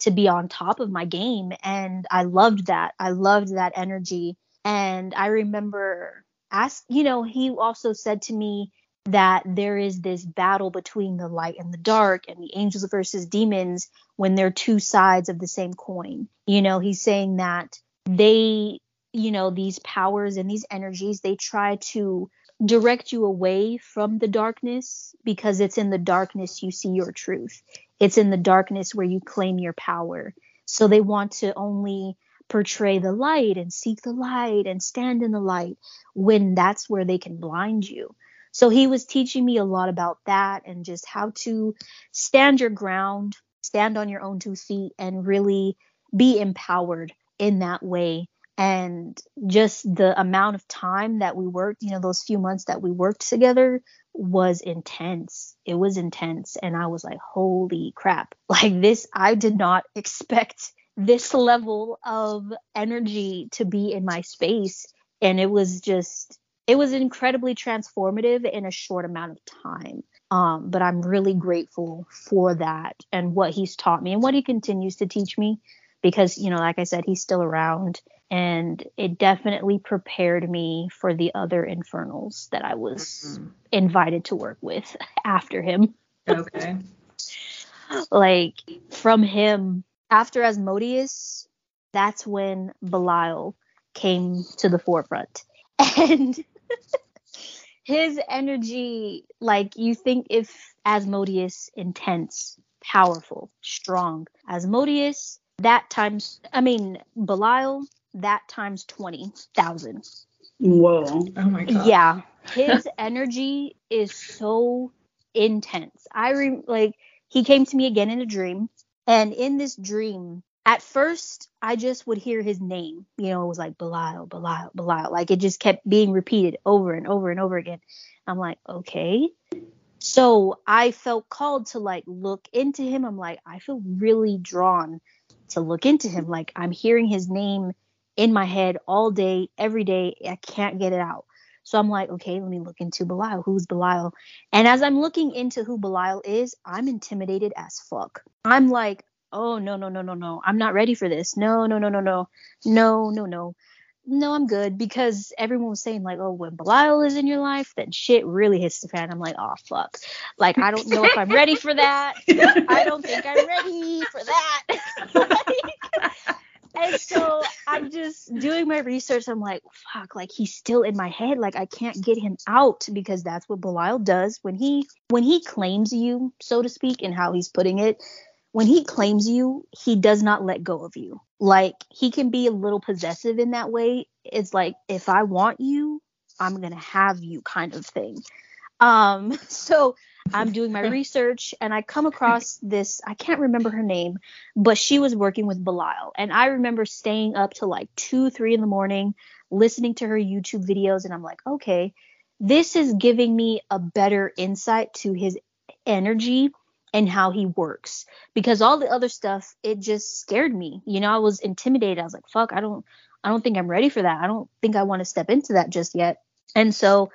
to be on top of my game. And I loved that. I loved that energy. And I remember ask, you know, he also said to me that there is this battle between the light and the dark and the angels versus demons when they're two sides of the same coin. You know, he's saying that they, you know, these powers and these energies, they try to direct you away from the darkness because it's in the darkness you see your truth. It's in the darkness where you claim your power. So they want to only portray the light and seek the light and stand in the light when that's where they can blind you. So he was teaching me a lot about that and just how to stand your ground, stand on your own two feet, and really be empowered in that way. And just the amount of time that we worked, you know, those few months that we worked together was intense. It was intense. And I was like, holy crap. Like this, I did not expect this level of energy to be in my space. And it was just, it was incredibly transformative in a short amount of time. Um, but I'm really grateful for that and what he's taught me and what he continues to teach me because, you know, like I said, he's still around and it definitely prepared me for the other infernals that I was mm-hmm. invited to work with after him. Okay. like from him after Asmodeus, that's when Belial came to the forefront. And his energy, like you think if Asmodeus intense, powerful, strong. Asmodeus, that times I mean Belial, that times twenty thousand. Whoa. Oh my god. Yeah. His energy is so intense. I re- like he came to me again in a dream. And in this dream, at first I just would hear his name. You know, it was like Belial, Belial, Belial. Like it just kept being repeated over and over and over again. I'm like, okay. So I felt called to like look into him. I'm like, I feel really drawn to look into him. Like I'm hearing his name in my head all day, every day. I can't get it out. So I'm like, okay, let me look into Belial. Who's Belial? And as I'm looking into who Belial is, I'm intimidated as fuck. I'm like, oh, no, no, no, no, no. I'm not ready for this. No, no, no, no, no. No, no, no. No, I'm good because everyone was saying, like, oh, when Belial is in your life, then shit really hits the fan. I'm like, oh, fuck. Like, I don't know if I'm ready for that. I don't think I'm ready for that. like, and so i'm just doing my research i'm like fuck like he's still in my head like i can't get him out because that's what belial does when he when he claims you so to speak and how he's putting it when he claims you, he does not let go of you. Like he can be a little possessive in that way. It's like if I want you, I'm to have you kind of thing. Um so I'm doing my research and I come across this I can't remember her name, but she was working with Belial and I remember staying up to like 2 3 in the morning listening to her YouTube videos, and I'm like, okay, this is giving me a better insight to his energy and how he works. Because all the other stuff it just scared me. You know i was intimidated. I was like fuck i don't i don't think i'm ready for that. I don't think i want to step into that just yet. And so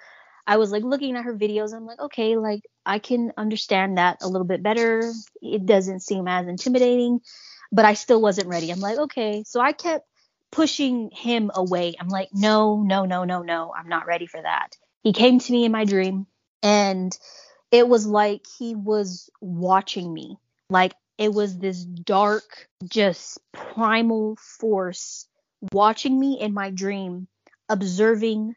i was like looking at her videos. I'm like okay like i can understand that a little bit better. It doesn't seem as intimidating but i still wasn't ready. I'm like okay. So i kept pushing him away. I'm like no no no no no. I'm not ready for that. He came to me in my dream and it was like he was watching me. Like it was this dark, just primal force watching me in my dream, observing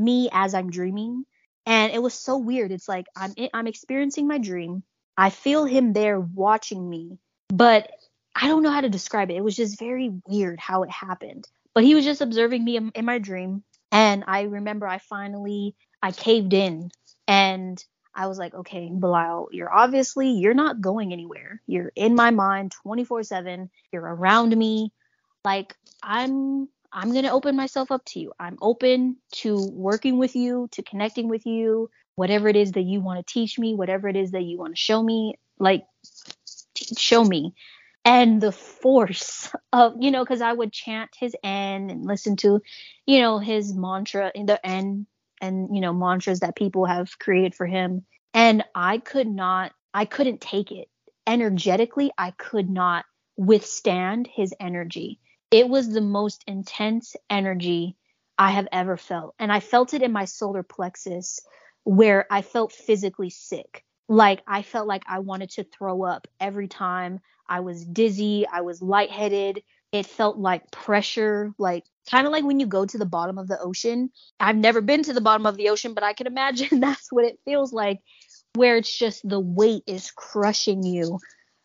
me as I'm dreaming. And it was so weird. It's like I'm I'm experiencing my dream. I feel him there watching me, but I don't know how to describe it. It was just very weird how it happened. But he was just observing me in, in my dream, and I remember I finally I caved in and I was like, okay, Belial, you're obviously you're not going anywhere. You're in my mind 24/7. You're around me. Like I'm I'm going to open myself up to you. I'm open to working with you, to connecting with you, whatever it is that you want to teach me, whatever it is that you want to show me, like t- show me. And the force of, you know, because I would chant his enn and listen to, you know, his mantra in the enn and you know mantras that people have created for him and i could not i couldn't take it energetically i could not withstand his energy it was the most intense energy i have ever felt. And i felt it in my solar plexus where i felt physically sick. Like i felt like i wanted to throw up every time i was dizzy i was lightheaded. It felt like pressure like kind of like when you go to the bottom of the ocean. I've never been to the bottom of the ocean, but I can imagine that's what it feels like, where it's just the weight is crushing you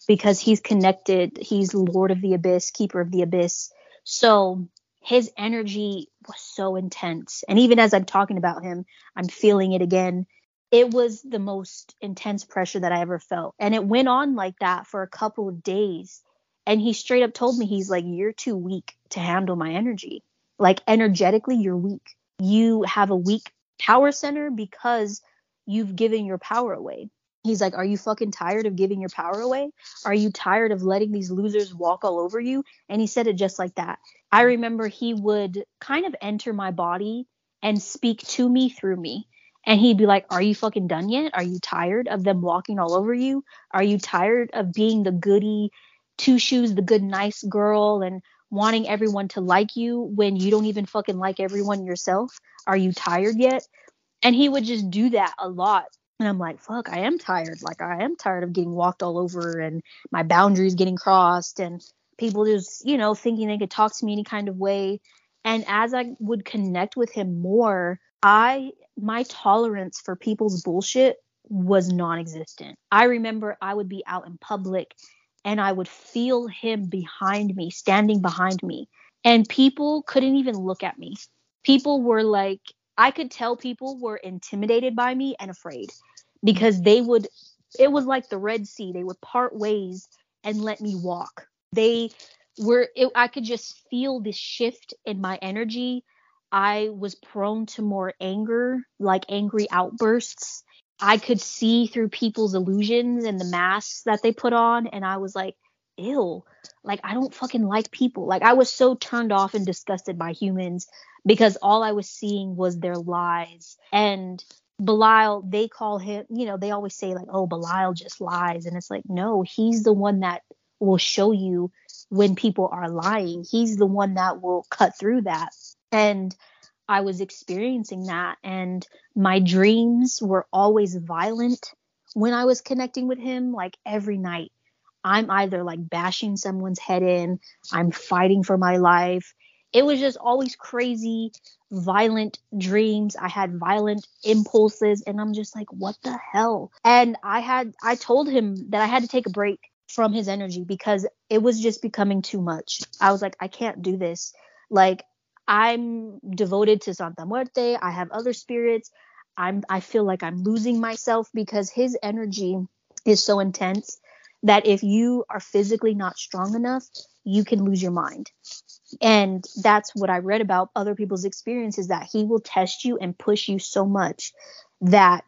because he's connected. He's Lord of the Abyss, Keeper of the Abyss. So his energy was so intense. And even as I'm talking about him, I'm feeling it again. It was the most intense pressure that I ever felt. And it went on like that for a couple of days. And he straight up told me, he's like, You're too weak to handle my energy. Like energetically, you're weak. You have a weak power center because you've given your power away. He's like, Are you fucking tired of giving your power away? Are you tired of letting these losers walk all over you? And he said it just like that. I remember he would kind of enter my body and speak to me through me. And he'd be like, Are you fucking done yet? Are you tired of them walking all over you? Are you tired of being the goody two shoes, the good, nice girl, and wanting everyone to like you when you don't even fucking like everyone yourself? Are you tired yet? And he would just do that a lot. And I'm like, fuck, I am tired. Like, I am tired of getting walked all over and my boundaries getting crossed and people just, you know, thinking they could talk to me any kind of way. And as I would connect with him more, I, my tolerance for people's bullshit was non existent. I remember I would be out in public and I would feel him behind me, standing behind me. And people couldn't even look at me. People were like, I could tell people were intimidated by me and afraid because they would, it was like the Red Sea. They would part ways and let me walk. They were, it, I could just feel this shift in my energy. I was prone to more anger, like angry outbursts. I could see through people's illusions and the masks that they put on, and I was like, ew. Like, I don't fucking like people. Like, I was so turned off and disgusted by humans because all I was seeing was their lies. And Belial, they call him, you know, they always say, like, oh, Belial just lies. And it's like, no, he's the one that will show you when people are lying. He's the one that will cut through that. And I was experiencing that. And my dreams were always violent when I was connecting with him, like every night. I'm either like bashing someone's head in, I'm fighting for my life. It was just always crazy, violent dreams. I had violent impulses, and I'm just like, what the hell? And I had, I told him that I had to take a break from his energy because it was just becoming too much. I was like, I can't do this. Like, I'm devoted to Santa Muerte. I have other spirits. I'm I feel like I'm losing myself because his energy is so intense that if you are physically not strong enough, you can lose your mind. And that's what I read about other people's experiences that he will test you and push you so much that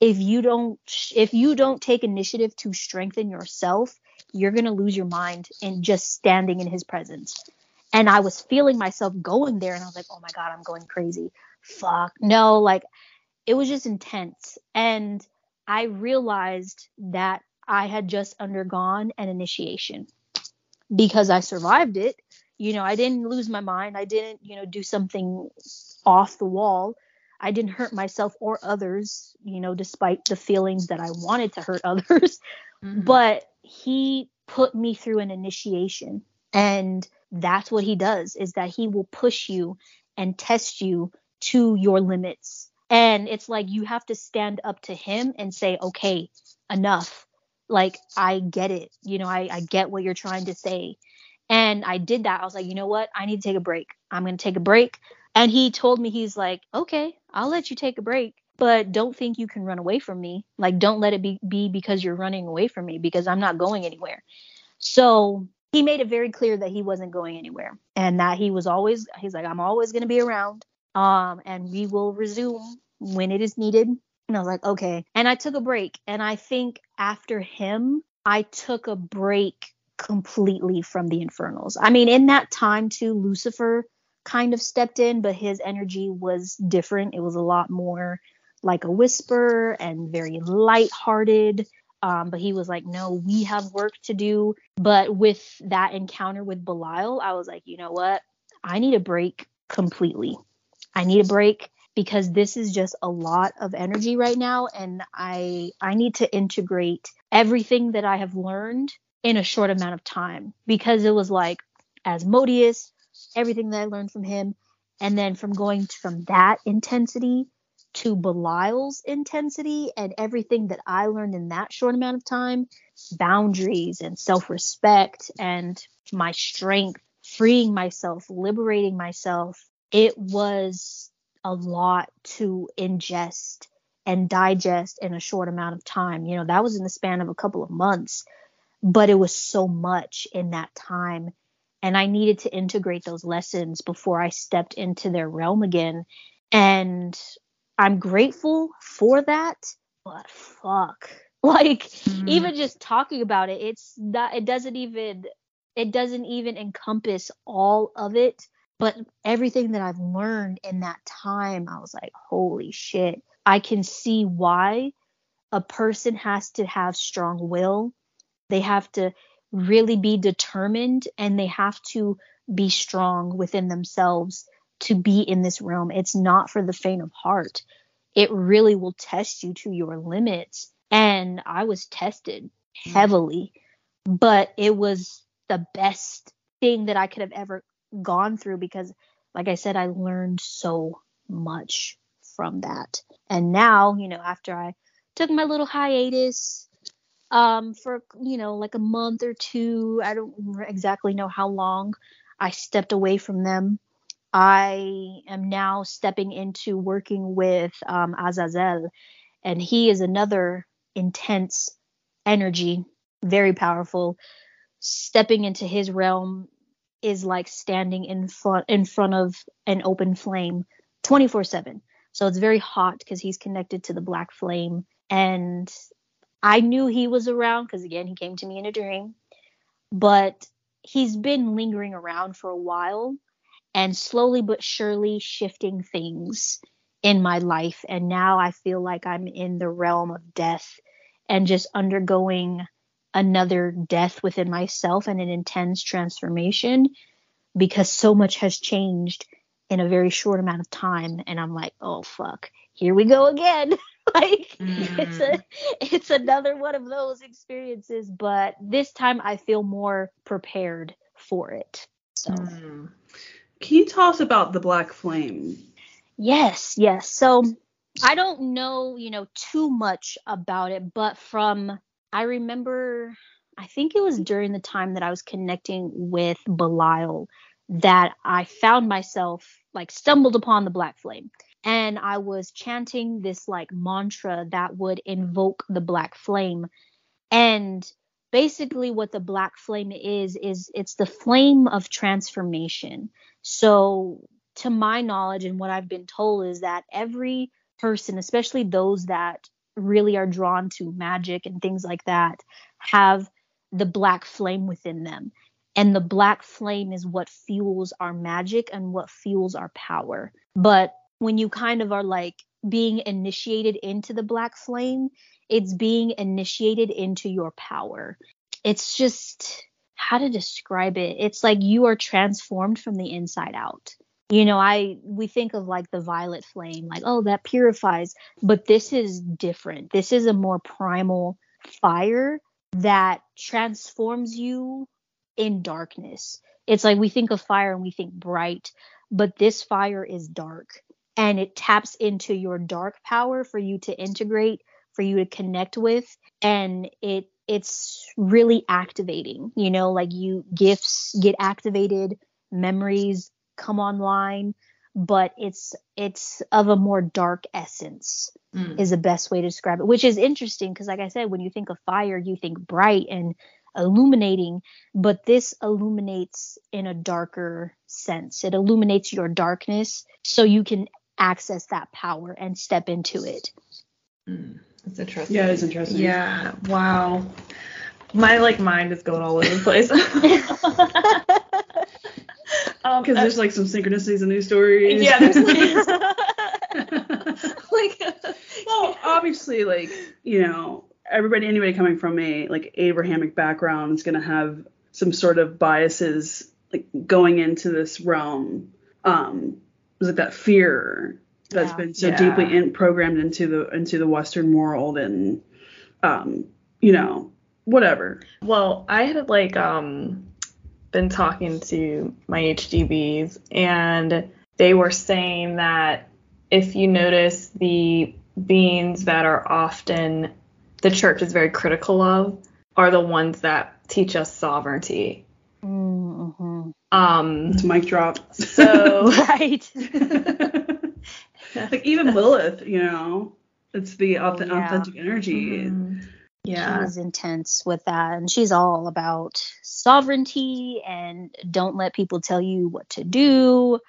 if you don't if you don't take initiative to strengthen yourself, you're going to lose your mind in just standing in his presence. And I was feeling myself going there and I was like, "Oh my god, I'm going crazy." Fuck. No, like it was just intense. And I realized that I had just undergone an initiation because I survived it. You know, I didn't lose my mind. I didn't, you know, do something off the wall. I didn't hurt myself or others, you know, despite the feelings that I wanted to hurt others. Mm-hmm. But he put me through an initiation. And that's what he does is that he will push you and test you to your limits. And it's like you have to stand up to him and say, okay, enough like I get it. You know, I, I get what you're trying to say. And I did that. I was like, you know what? I need to take a break. I'm going to take a break. And he told me, he's like, okay, I'll let you take a break, but don't think you can run away from me. Like, don't let it be, be because you're running away from me because I'm not going anywhere. So he made it very clear that he wasn't going anywhere and that he was always, he's like, I'm always going to be around. Um, and we will resume when it is needed and I was like, okay. And I took a break. And I think after him, I took a break completely from the infernals. I mean, in that time too, Lucifer kind of stepped in, but his energy was different. It was a lot more like a whisper and very light-hearted. Um, but he was like, no, we have work to do. But with that encounter with Belial, I was like, you know what? I need a break completely. I need a break because this is just a lot of energy right now and I I need to integrate everything that I have learned in a short amount of time because it was like Asmodeus, everything that I learned from him and then from going from that intensity to Belial's intensity and everything that I learned in that short amount of time, boundaries and self-respect and my strength, freeing myself, liberating myself. It was a lot to ingest and digest in a short amount of time. You know, that was in the span of a couple of months, but it was so much in that time. And I needed to integrate those lessons before I stepped into their realm again. And I'm grateful for that, but fuck. Like mm-hmm. even just talking about it, it's not it doesn't even it doesn't even encompass all of it but everything that I've learned in that time, I was like, holy shit. I can see why a person has to have strong will. They have to really be determined and they have to be strong within themselves to be in this realm. It's not for the faint of heart. It really will test you to your limits. And I was tested heavily, but it was the best thing that I could have ever gone through because like I said I learned so much from that. And now, you know, after I took my little hiatus um for you know like a month or two, I don't exactly know how long I stepped away from them. I am now stepping into working with um, Azazel, and he is another intense energy, very powerful. Stepping into his realm is like standing in front in front of an open flame 24/7. So it's very hot because he's connected to the black flame and I knew he was around because again he came to me in a dream. But he's been lingering around for a while and slowly but surely shifting things in my life and now I feel like I'm in the realm of death and just undergoing another death within myself and an intense transformation because so much has changed in a very short amount of time and i'm like oh fuck here we go again like mm. it's a it's another one of those experiences but this time i feel more prepared for it so mm. can you tell us about the black flame yes yes so i don't know you know too much about it but from I remember, I think it was during the time that I was connecting with Belial that I found myself like stumbled upon the black flame. And I was chanting this like mantra that would invoke the black flame. And basically what the black flame is is it's the flame of transformation. So to my knowledge and what I've been told is that every person, especially those that really are drawn to magic and things like that, have the black flame within them. And the black flame is what fuels our magic and what fuels our power. But when you kind of are like being initiated into the black flame, it's being initiated into your power. It's just how to describe it. It's like you are transformed from the inside out. You know, I we think of like the violet flame, like oh that purifies, but this is different. This is a more primal fire that transforms you in darkness. It's like we think of fire and we think bright, but this fire is dark and it taps into your dark power for you to integrate, for you to connect with, and it it's really activating. You know, like you gifts get activated, memories come online, but it's it's of a more dark essence mm. is the best way to describe it, which is interesting because like I said, when you think of fire, you think bright and illuminating, but this illuminates in a darker sense. It illuminates your darkness so you can access that power and step into it. Mm, that's interesting. Yeah, it's interesting. Yeah. Wow. My like mind is going all over the place. Um, because um, there's like some synchronicities in these stories. Yeah, there's like, like well, obviously, like you know, everybody, anybody coming from a like Abrahamic background is gonna have some sort of biases like going into this realm. Um, like that fear that's yeah. been so yeah. deeply in, programmed into the into the Western world and um, you know, whatever. Well, I had like um been talking to my HDBs and they were saying that if you notice the beings that are often the church is very critical of are the ones that teach us sovereignty. Um, it's mic drop. So right. like even Lilith, you know, it's the authentic, yeah. authentic energy. Mm-hmm. Yeah. She is intense with that. And she's all about sovereignty and don't let people tell you what to do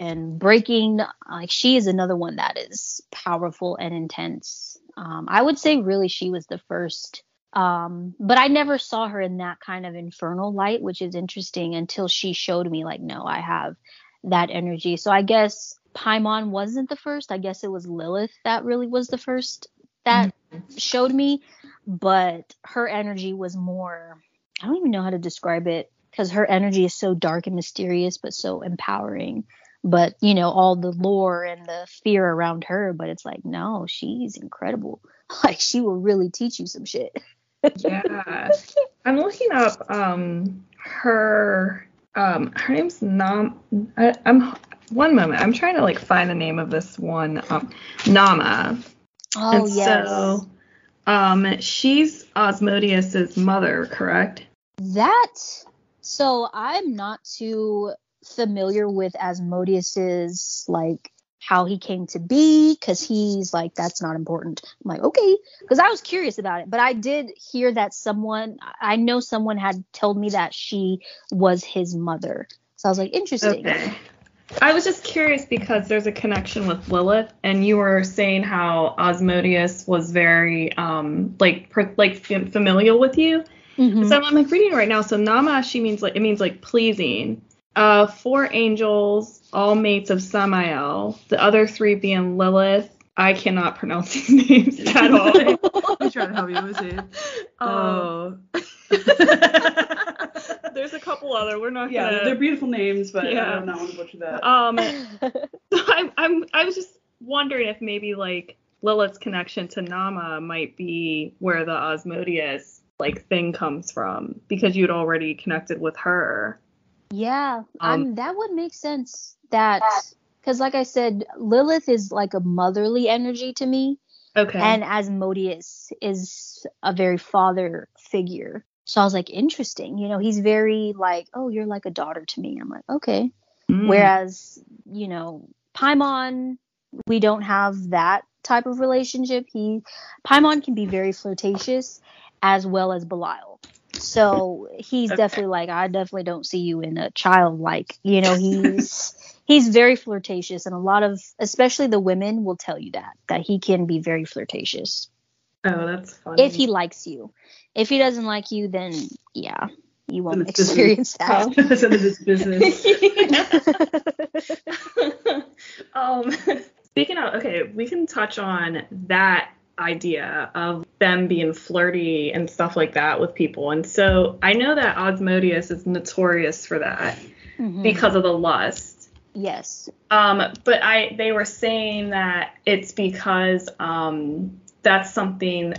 and breaking. Like, she is another one that is powerful and intense. Um, I would say, really, she was the first. Um, but I never saw her in that kind of infernal light, which is interesting until she showed me, like, no, I have that energy. So I guess Paimon wasn't the first. I guess it was Lilith that really was the first that mm-hmm. showed me but her energy was more I don't even know how to describe it because her energy is so dark and mysterious but so empowering. But you know, all the lore and the fear around her, but it's like, no, she's incredible. Like she will really teach you some shit. Yeah. I'm looking up um her um her name's Nam I, am one moment. I'm trying to like find the name of this one um Nama. Oh and yes. So um, she's Asmodeus's mother, correct? That. So I'm not too familiar with Asmodeus's like how he came to be because he's like that's not important i'm like okay because i was curious about it but i did hear that someone i know someone had told me that she was his mother so i was like interesting okay. I was just curious because there's a connection with Lilith, and you were saying how Asmodeus was very um like per, like familial with you. Mm-hmm. So I'm like reading right now. So Nama she means like it means like pleasing. Uh, four angels, all mates of Samael. The other three being Lilith. I cannot pronounce these names at all. I'm trying to help you. with it? Oh. There's a couple other. We're not. Yeah, gonna... they're beautiful names, but yeah. I don't want to butcher that. Um, so I'm, I'm, I was just wondering if maybe like Lilith's connection to Nama might be where the Asmodeus like thing comes from because you'd already connected with her. Yeah, um, that would make sense. That because, like I said, Lilith is like a motherly energy to me. Okay. And Asmodeus is a very father figure. So I was like, interesting. You know, he's very like, oh, you're like a daughter to me. I'm like, okay. Mm. Whereas, you know, Paimon, we don't have that type of relationship. He Paimon can be very flirtatious as well as Belial. So he's Okay. definitely like, I definitely don't see you in a childlike. You know, he's he's very flirtatious, and a lot of, especially the women, will tell you that that he can be very flirtatious Oh, that's funny. if he likes you. If he doesn't like you, then yeah, you won't it's business. experience that. It's in his business. um, speaking of, okay, we can touch on that idea of them being flirty and stuff like that with people. And so I know that Asmodeus is notorious for that Mhm. because of the lust. Yes. Um, but I they were saying that it's because um, that's something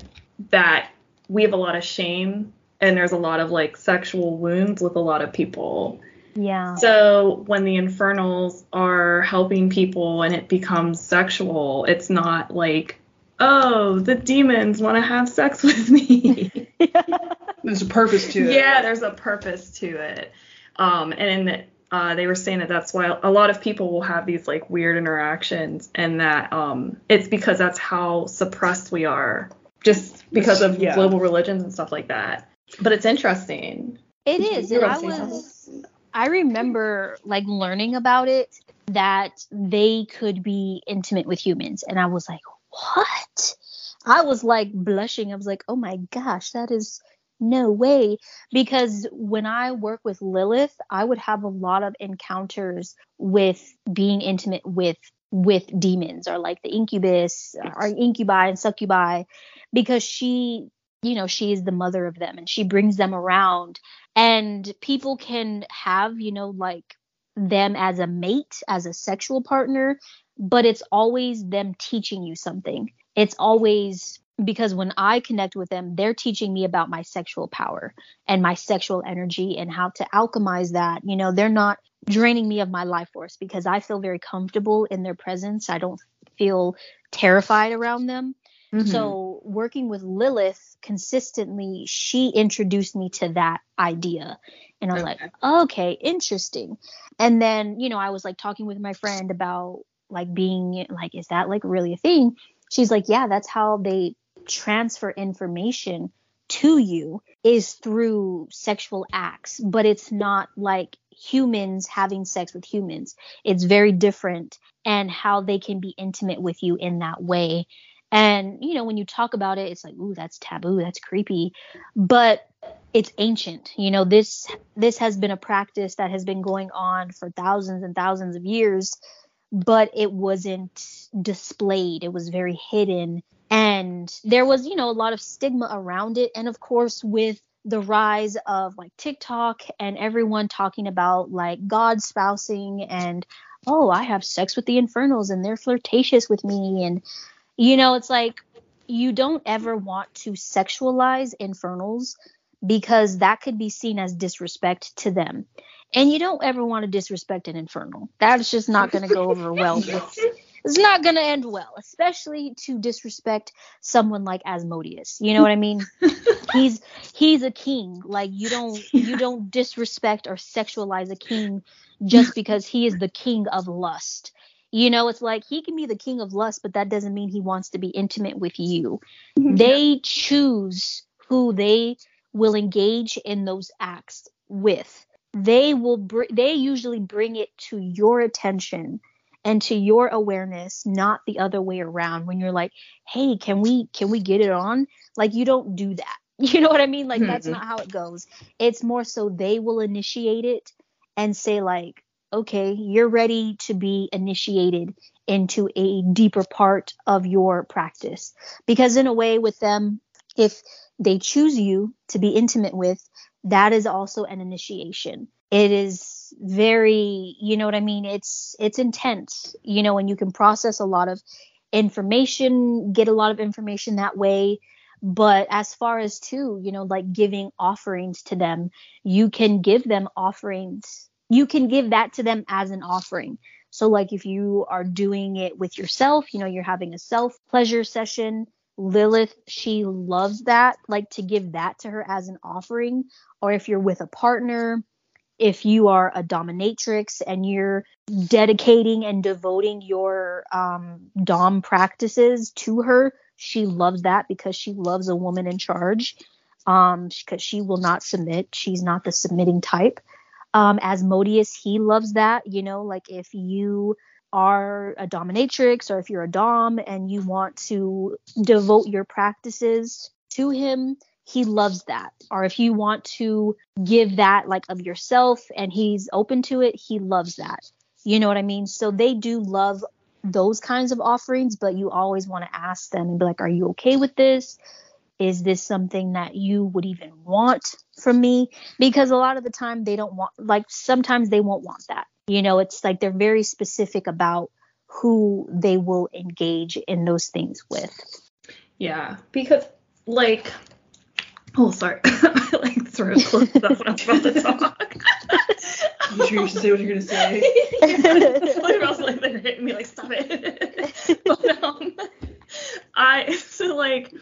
that we have a lot of shame and there's a lot of like sexual wounds with a lot of people. Yeah. So when the infernals are helping people and it becomes sexual, it's not like, oh, the demons want to have sex with me. There's a purpose to it. yeah, there's a purpose to it. Um, and in uh, they were saying that that's why a lot of people will have these like weird interactions, and that um, it's because that's how suppressed we are, just because of Yeah. global religions and stuff like that. But it's interesting. It is. You And I was I remember like learning about it that they could be intimate with humans and I was like, "What?" I was like blushing. I was like, "Oh my gosh, that is no way." Because when I work with Lilith, I would have a lot of encounters with being intimate with with demons or like the incubus or incubi and succubi because she you know she is the mother of them and she brings them around. And people can have you know like them as a mate as a sexual partner but it's always them teaching you something. It's always because when i connect with them they're teaching me about my sexual power and my sexual energy and how to alchemize that you know they're not draining me of my life force because i feel very comfortable in their presence i don't feel terrified around them Mm-hmm. so working with Lilith consistently, she introduced me to that idea. And I was Okay. like, okay, interesting. And then, you know, I was like talking with my friend about like being like, is that like really a thing? She's like, yeah, that's how they transfer information to you is through sexual acts, but it's not like humans having sex with humans. It's very different and how they can be intimate with you in that way. And you know, when you talk about it, it's like, ooh, that's taboo, that's creepy. But it's ancient. You know, this this has been a practice that has been going on for thousands and thousands of years, but it wasn't displayed. It was very hidden. And there was, you know, a lot of stigma around it. And of course, with the rise of like TikTok and everyone talking about like God spousing and oh, I have sex with the infernals and they're flirtatious with me and you know, it's like you don't ever want to sexualize infernals because that could be seen as disrespect to them. And you don't ever want to disrespect an infernal. That's just not going to go over well with it's not going to end well, especially to disrespect someone like Asmodeus. You know what I mean? he's he's a king. Like you don't you don't disrespect or sexualize a king just because he is the king of lust. You know, it's like he can be the king of lust, but that doesn't mean he wants to be intimate with you. Mm-hmm. They choose who they will engage in those acts with. They will br- they usually bring it to your attention and to your awareness, not the other way around when you're like, "Hey, can we can we get it on?" Like you don't do that. You know what I mean? Like that's Mhm. not how it goes. It's more so they will initiate it and say like, "Okay, you're ready to be initiated into a deeper part of your practice." Because in a way with them, if they choose you to be intimate with, that is also an initiation. It is very, you know what I mean? It's it's intense, you know, and you can process a lot of information, get a lot of information that way. But as far as too, you know, like giving offerings to them, you can give them offerings. You can give that to them as an offering. So like if you are doing it with yourself, you know, you're having a self pleasure session, Lilith, she loves that, like to give that to her as an offering. Or if you're with a partner, if you are a dominatrix and you're dedicating and devoting your um, dom practices to her, she loves that because she loves a woman in charge. um, because she will not submit. She's not the submitting type. Um, Asmodeus, he loves that. You know, like if you are a dominatrix or if you're a dom and you want to devote your practices to him, he loves that. Or if you want to give that like of yourself and he's open to it, he loves that. You know what I mean? So they do love those kinds of offerings, but you always want to ask them and be like, are you okay with this? Is this something that you would even want from me? Because a lot of the time they don't want, like, sometimes they won't want that. You know, it's like they're very specific about who they will engage in those things with. Yeah, because, like, oh, sorry. like, throat closed. That's what I was about to talk. You sure you should say what you're gonna say? Like, else like they're hitting me like stop it. but um, I so like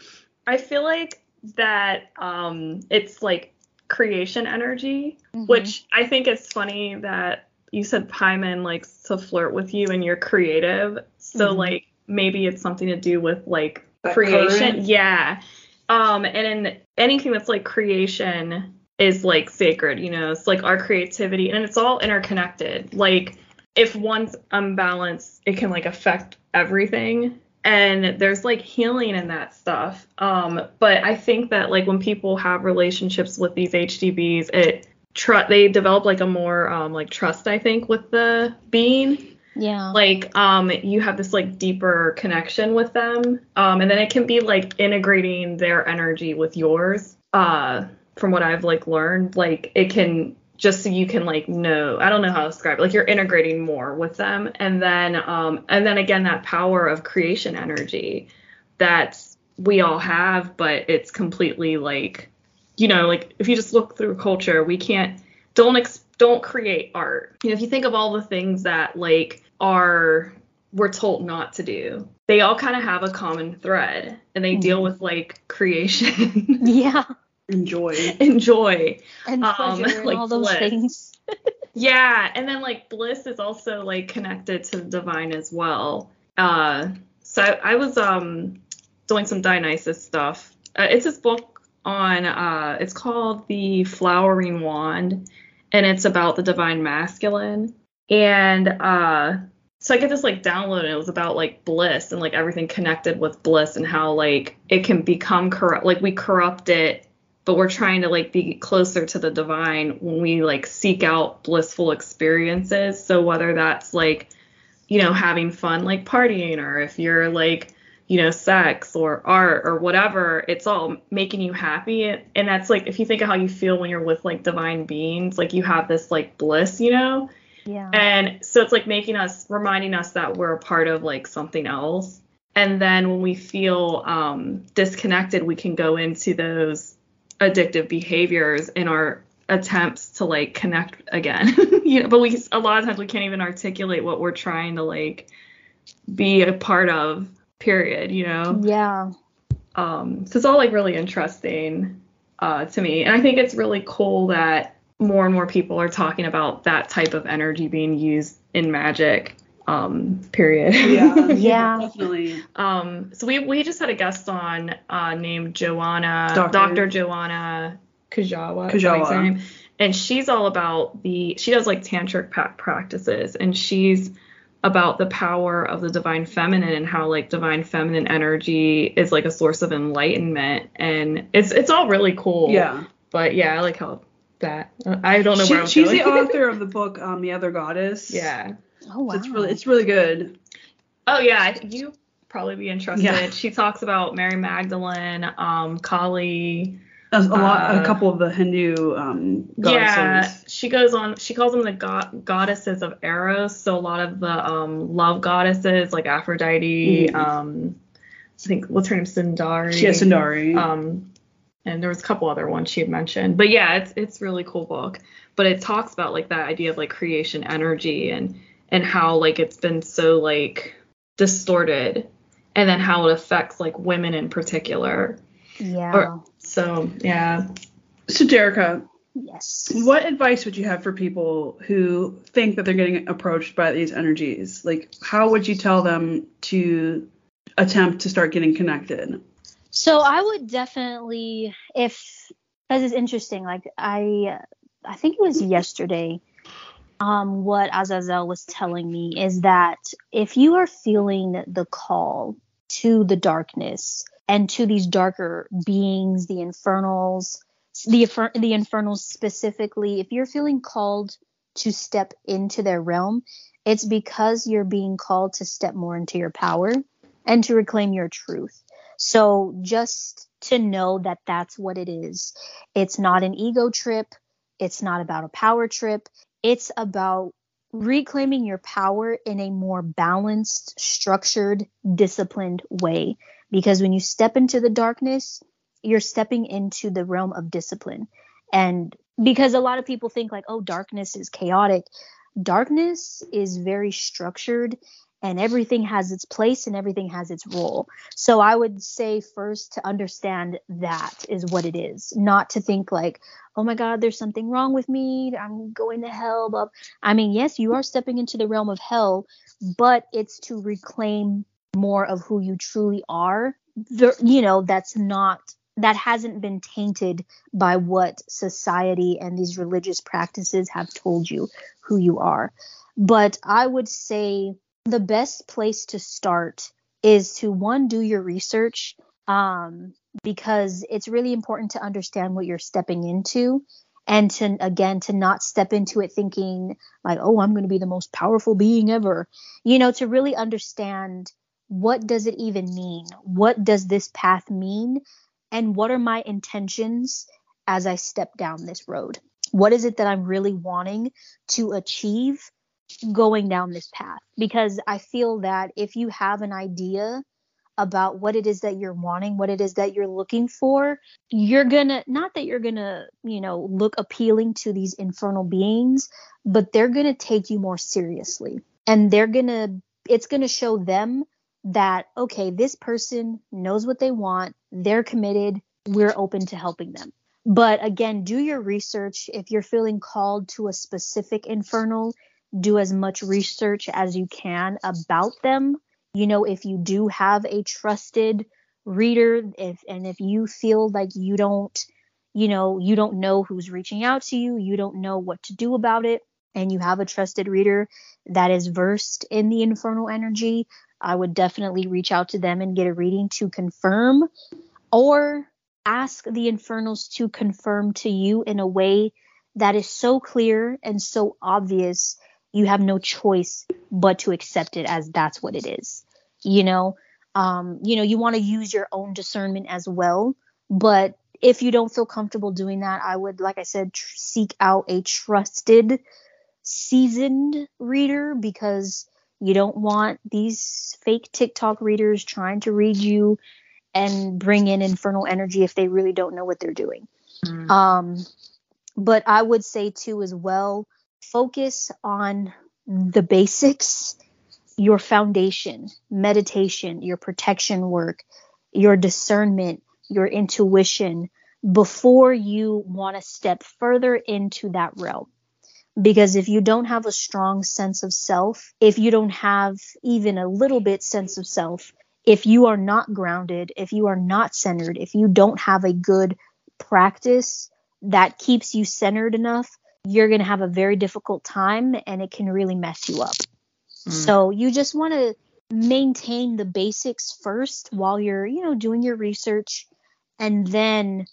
I feel like that um it's like creation energy, Mhm. which I think it's funny that you said Paimon likes to flirt with you and you're creative. So Mhm. like maybe it's something to do with like That creation. current? Yeah. Um and in anything that's like creation is like sacred, you know, it's like our creativity and it's all interconnected. Like if one's unbalanced, it can like affect everything. And there's like healing in that stuff. Um, but I think that like when people have relationships with these HDBs, it tr- they develop like a more um like trust, I think, with the being Yeah. like um you have this like deeper connection with them. Um and then it can be like integrating their energy with yours uh from what i've like learned. Like it can just so you can like know i don't know how to describe it like you're integrating more with them. And then um and then again that power of creation energy that we all have but it's completely like you know like if you just look through culture we can't don't ex- don't create art. You know if you think of all the things that like are we're told not to do they all kind of have a common thread and they deal with like creation yeah. Enjoy. and joy And Um, and like all those bliss. things. yeah and then like bliss is also like connected to the divine as well uh so i, I was um doing some dionysus stuff uh, it's this book on uh it's called the flowering wand and it's about the divine masculine and uh so I get this like download and it was about like bliss and like everything connected with bliss and how like it can become corrupt like we corrupt it but we're trying to like be closer to the divine when we like seek out blissful experiences. So whether that's like you know having fun like partying or if you're like you know sex or art or whatever it's all making you happy. And that's like if you think of how you feel when you're with like divine beings like you have this like bliss you know Yeah. and so it's like making us reminding us that we're a part of like something else and then when we feel um, disconnected we can go into those addictive behaviors in our attempts to like connect again you know but we a lot of times we can't even articulate what we're trying to like be a part of period you know yeah. um, so it's all like really interesting uh, to me, and I think it's really cool that more and more people are talking about that type of energy being used in magic. Um, period. Yeah. Yeah. Definitely. um, so we we just had a guest on uh, named Joanna, Doctor. Dr. Joanna Kujawa, is that how you say her Kujawa. name? and she's all about the she does like tantric practices, and she's about the power of the divine feminine and how like divine feminine energy is like a source of enlightenment and it's it's all really cool Yeah. but yeah i like how that i don't know She- where I was she's going. the author of the book um The Other Goddess. yeah Oh wow. So it's really it's really good. oh yeah you probably be interested Yeah. she talks about mary magdalene um kali A, a lot, Uh, a couple of the Hindu um, yeah goddesses. she goes on she calls them the god goddesses of eros so a lot of the um love goddesses like aphrodite Mhm. um i think what's her name sundari She has Sundari. um and there was a couple other ones she had mentioned but yeah it's it's a really cool book but it talks about like that idea of like creation energy and and how like it's been so like distorted and then how it affects like women in particular yeah. or- so yeah so Derricka, yes. what advice would you have for people who think that they're getting approached by these energies? Like, how would you tell them to attempt to start getting connected? So I would definitely, if because it's interesting. Like I, I think it was yesterday. Um, what Azazel was telling me is that if you are feeling the call to the darkness and to these darker beings, the infernals, the the infernals specifically, if you're feeling called to step into their realm, it's because you're being called to step more into your power and to reclaim your truth. So just to know that that's what it is. It's not an ego trip. It's not about a power trip. It's about reclaiming your power in a more balanced, structured, disciplined way. Because when you step into the darkness, you're stepping into the realm of discipline. And because a lot of people think like, oh, darkness is chaotic. Darkness is very structured and everything has its place and everything has its role. So I would say first to understand that is what it is, not to think like, oh my God, there's something wrong with me. I'm going to hell. But I mean, yes, you are stepping into the realm of hell, but it's to reclaim more of who you truly are. You know, that's not that hasn't been tainted by what society and these religious practices have told you who you are. But I would say the best place to start is to one do your research um, because it's really important to understand what you're stepping into and to again to not step into it thinking like oh i'm going to be the most powerful being ever. You know to really understand what does it even mean? What does this path mean? And what are my intentions as i step down this road? What is it that i'm really wanting to achieve going down this path because I feel that if you have an idea about what it is that you're wanting, what it is that you're looking for, you're gonna, not that you're gonna, you know, look appealing to these infernal beings, but they're gonna take you more seriously. And they're gonna, it's gonna show them that, okay, this person knows what they want, they're committed, we're open to helping them. But again, do your research. If you're feeling called to a specific infernal, do as much research as you can about them. You know, if you do have a trusted reader, if and if you feel like you don't, you know, you don't know who's reaching out to you, you don't know what to do about it, and you have a trusted reader that is versed in the infernal energy, I would definitely reach out to them and get a reading to confirm or ask the infernals to confirm to you in a way that is so clear and so obvious you have no choice but to accept it as that's what it is you know um you know you want to use your own discernment as well but if you don't feel comfortable doing that i would like i said tr- seek out a trusted seasoned reader because you don't want these fake tiktok readers trying to read you and bring in infernal energy if they really don't know what they're doing mm. um but i would say too as well focus on the basics, your foundation, meditation, your protection work, your discernment, your intuition before you want to step further into that realm. Because if you don't have a strong sense of self, if you don't have even a little bit sense of self, if you are not grounded, if you are not centered, if you don't have a good practice that keeps you centered enough you're going to have a very difficult time and it can really mess you up. Mm. So you just want to maintain the basics first while you're, you know, doing your research and then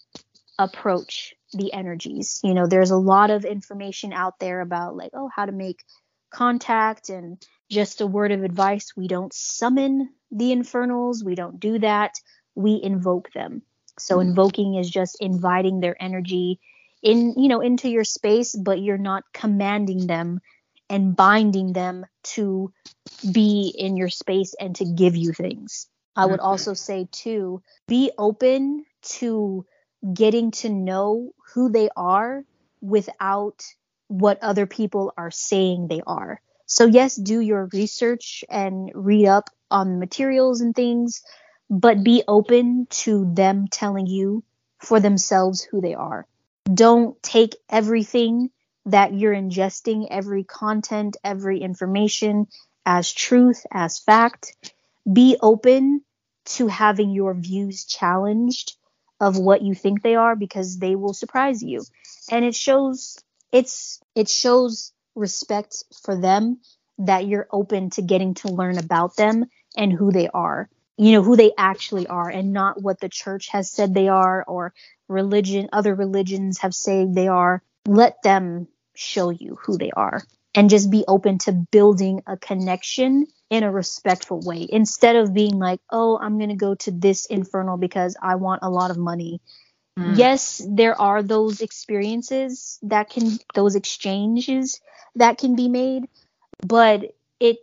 approach the energies. You know, there's a lot of information out there about like, oh, how to make contact and just a word of advice, we don't summon the infernals, we don't do that. We invoke them. So mm. invoking is just inviting their energy in you know into your space but you're not commanding them and binding them to be in your space and to give you things. I would mm-hmm. also say too be open to getting to know who they are without what other people are saying they are. So yes do your research and read up on materials and things but be open to them telling you for themselves who they are don't take everything that you're ingesting, every content, every information as truth, as fact. Be open to having your views challenged of what you think they are because they will surprise you. And it shows it's it shows respect for them that you're open to getting to learn about them and who they are. You know, who they actually are and not what the church has said they are or religion other religions have said they are. Let them show you who they are and just be open to building a connection in a respectful way instead of being like, oh, I'm going to go to this infernal because I want a lot of money. Mm. Yes, there are those experiences that can, those exchanges that can be made, but it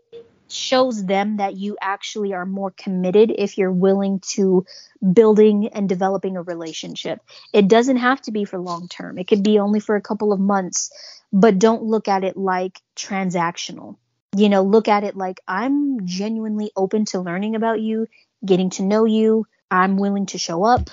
shows them that you actually are more committed if you're willing to building and developing a relationship. It doesn't have to be for long term, it could be only for a couple of months but don't look at it like transactional. You know, look at it like I'm genuinely open to learning about you, getting to know you. I'm willing to show up.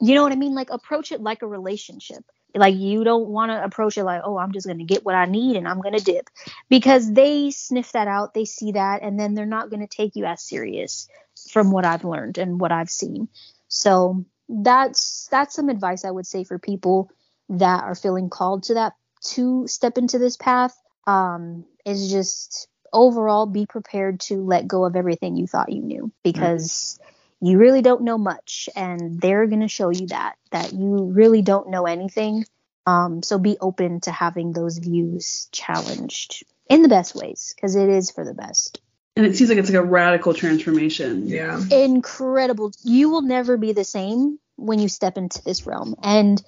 You know what I mean? Like approach it like a relationship. Like you don't want to approach it like, oh, I'm just going to get what I need and I'm going to dip. Because they sniff that out, they see that, and then they're not going to take you as serious from what I've learned and what I've seen. So that's that's some advice I would say for people that are feeling called to that to step into this path um, is just overall be prepared to let go of everything you thought you knew because mm-hmm. You really don't know much and they're going to show you that that you really don't know anything. Um, so be open to having those views challenged in the best ways because it is for the best. And it seems like it's like a radical transformation. Yeah. Incredible. You will never be the same when you step into this realm and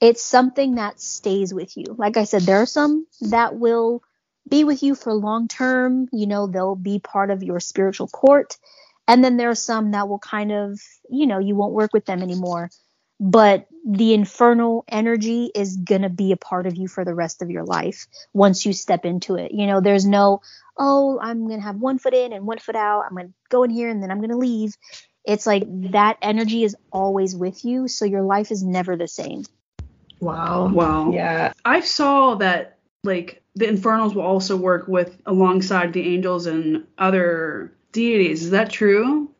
it's something that stays with you. Like I said, there are some that will be with you for long term, you know, they'll be part of your spiritual court. And then there are some that will kind of, you know, you won't work with them anymore. But the infernal energy is going to be a part of you for the rest of your life once you step into it. You know, there's no, oh, I'm going to have one foot in and one foot out. I'm going to go in here and then I'm going to leave. It's like that energy is always with you. So your life is never the same. Wow. Wow. Yeah. I saw that like the infernals will also work with alongside the angels and other deities. Is that true?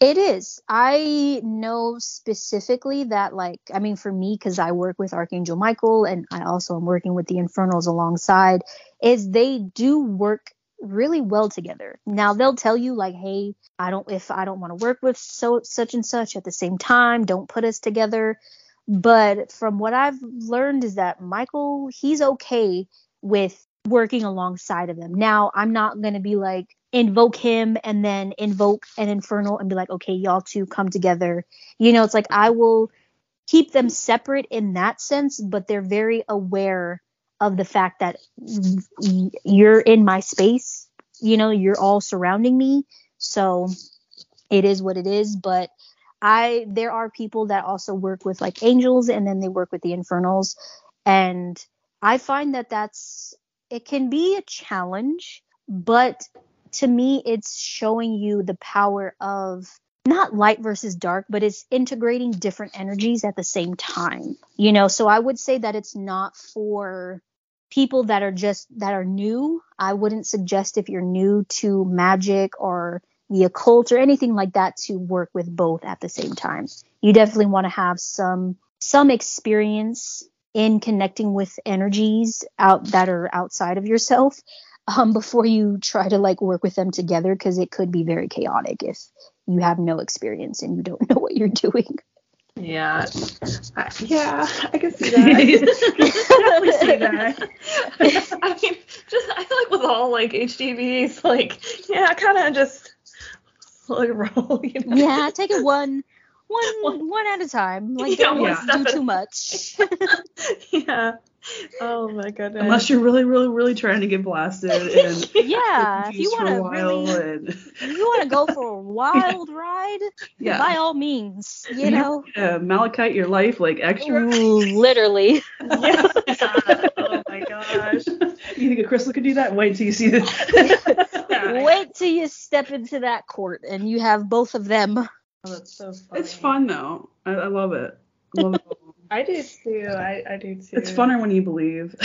It is. I know specifically that, like, I mean, for me, because I work with Archangel Michael and I also am working with the Infernals alongside, is they do work really well together. Now they'll tell you like, hey, I don't if I don't want to work with so such and such at the same time, don't put us together. But from what I've learned is that Michael, he's okay with working alongside of them. Now, I'm not going to be like, invoke him and then invoke an infernal and be like, okay, y'all two come together. You know, it's like I will keep them separate in that sense, but they're very aware of the fact that you're in my space. You know, you're all surrounding me. So it is what it is. But I there are people that also work with like angels and then they work with the infernals and I find that that's it can be a challenge, but to me it's showing you the power of not light versus dark, but it's integrating different energies at the same time. You know, so I would say that it's not for people that are just that are new. I wouldn't suggest if you're new to magic or the occult or anything like that to work with both at the same time. You definitely want to have some some experience in connecting with energies out that are outside of yourself um, before you try to like work with them together because it could be very chaotic if you have no experience and you don't know what you're doing. Yeah, I, yeah, I can see that. definitely see that. I mean, just I feel like with all like HDBs, like yeah, kind of just like roll. You know? Yeah, take it one, one, one at a time. Like don't yeah. do too much. yeah. Oh my goodness. Unless you're really, really, really trying to get blasted and yeah, if you want to really, and... you want to go for a wild ride, yeah. by all means, you know. Uh, Malachite your life like extra. Ooh, literally. yeah. oh my gosh. You think a crystal could do that? Wait until you see this. Wait till you step into that court and you have both of them. Oh, that's so funny. It's fun though. I, I love it. I love it. I do too. I, I do too. It's funner when you believe.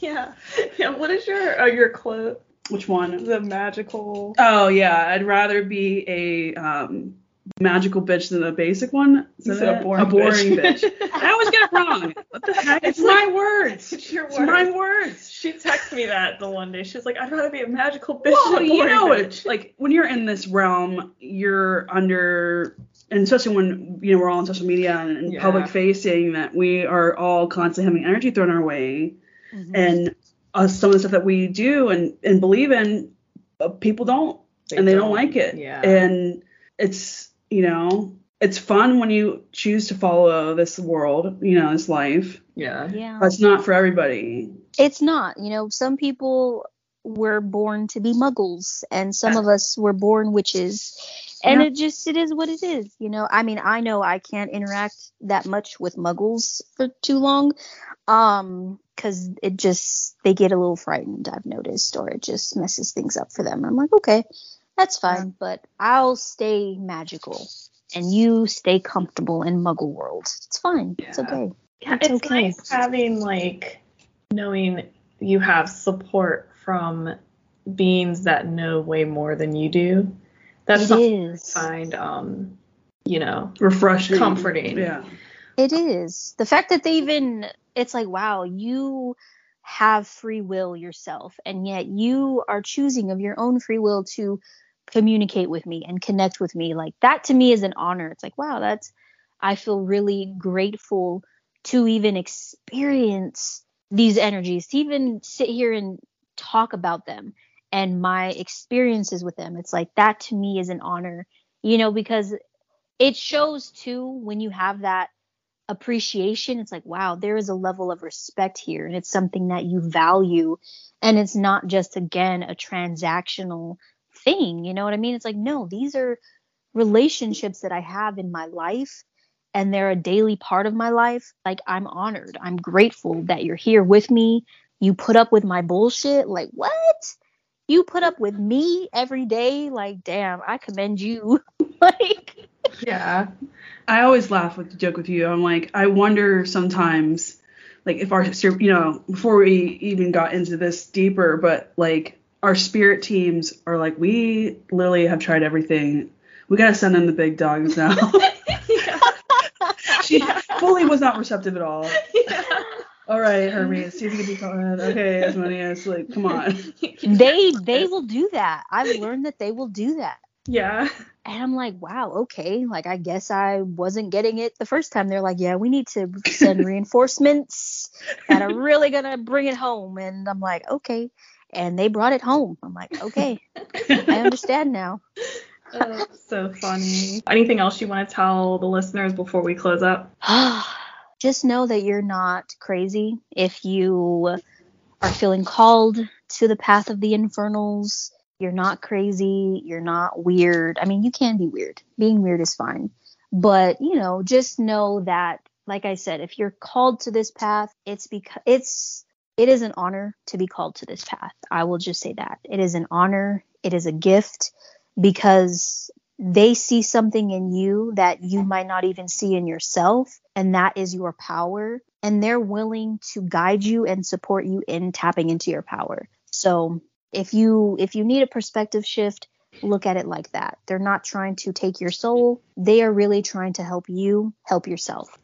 yeah. Yeah. What is your uh, your quote? Which one? The magical. Oh yeah, I'd rather be a um, magical bitch than a basic one. Is You that said a it? boring boring bitch. bitch. I always get it wrong. What the heck? It's my words. It's your It's my words. She texted me that the one day. She's like, I'd rather be a magical bitch Well, than a you know bitch. it. Like when you're in this realm, you're under, and especially when you know we're all on social media and, and Yeah. public facing, that we are all constantly having energy thrown our way, Mhm. and uh, some of the stuff that we do and and believe in, uh, people don't, and they don't like it, Yeah. and it's you know it's fun when you choose to follow this world, you know, this life. yeah. yeah. But it's not for everybody. It's not. You know, some people were born to be muggles and some of us were born witches. And Yeah. it just it is what it is. You know, I mean, I know I can't interact that much with muggles for too long. Um cuz it just they get a little frightened, I've noticed, or it just messes things up for them. I'm like, "Okay, that's fine, but I'll stay magical." And you stay comfortable in muggle world. It's fine. It's okay. Yeah, It's it's, okay. nice having like knowing you have support from beings that know way more than you do. That's It something. I find um you know Refreshing, Comforting. Yeah. It is. The fact that they even, it's like, wow, you have free will yourself, and yet you are choosing of your own free will to communicate with me and connect with me. Like, that to me is an honor. It's like, wow, that's, I feel really grateful to even experience these energies, to even sit here and talk about them and my experiences with them. It's like, that to me is an honor, you know, because it shows too when you have that appreciation it's like wow there is a level of respect here and it's something that you value and it's not just again a transactional thing you know what i mean? It's like no these are relationships that i have in my life and they're a daily part of my life. Like i'm honored. I'm grateful that you're here with me. You put up with my bullshit. Like what you put up with me every day like damn i commend you like yeah. I always laugh with the joke with you. I'm like, I wonder sometimes, like, if our, you know, before we even got into this deeper, but like, our spirit teams are like, we literally have tried everything. We gotta send in the big dogs now. she fully was not receptive at all. All right, Hermes, see if you can be fun. Okay, Asmodeus, like, come on. they they will do that i've learned that they will do that Yeah. and i'm like wow okay like i guess i wasn't getting it the first time they're like yeah we need to send reinforcements that are really gonna bring it home and i'm like okay and they brought it home i'm like okay i understand now Oh, so funny. Anything else you want to tell the listeners before we close up? just know that you're not crazy if you are feeling called to the path of the infernals. You're not crazy. You're not weird. I mean you can be weird. Being weird is fine. But you know just know that like i said if you're called to this path it's because it's it is an honor to be called to this path. I will just say that. It is an honor. It is a gift because they see something in you that you might not even see in yourself and that is your power and they're willing to guide you and support you in tapping into your power. So if you if you need a perspective shift look at it like that. They're not trying to take your soul. They are really trying to help you help yourself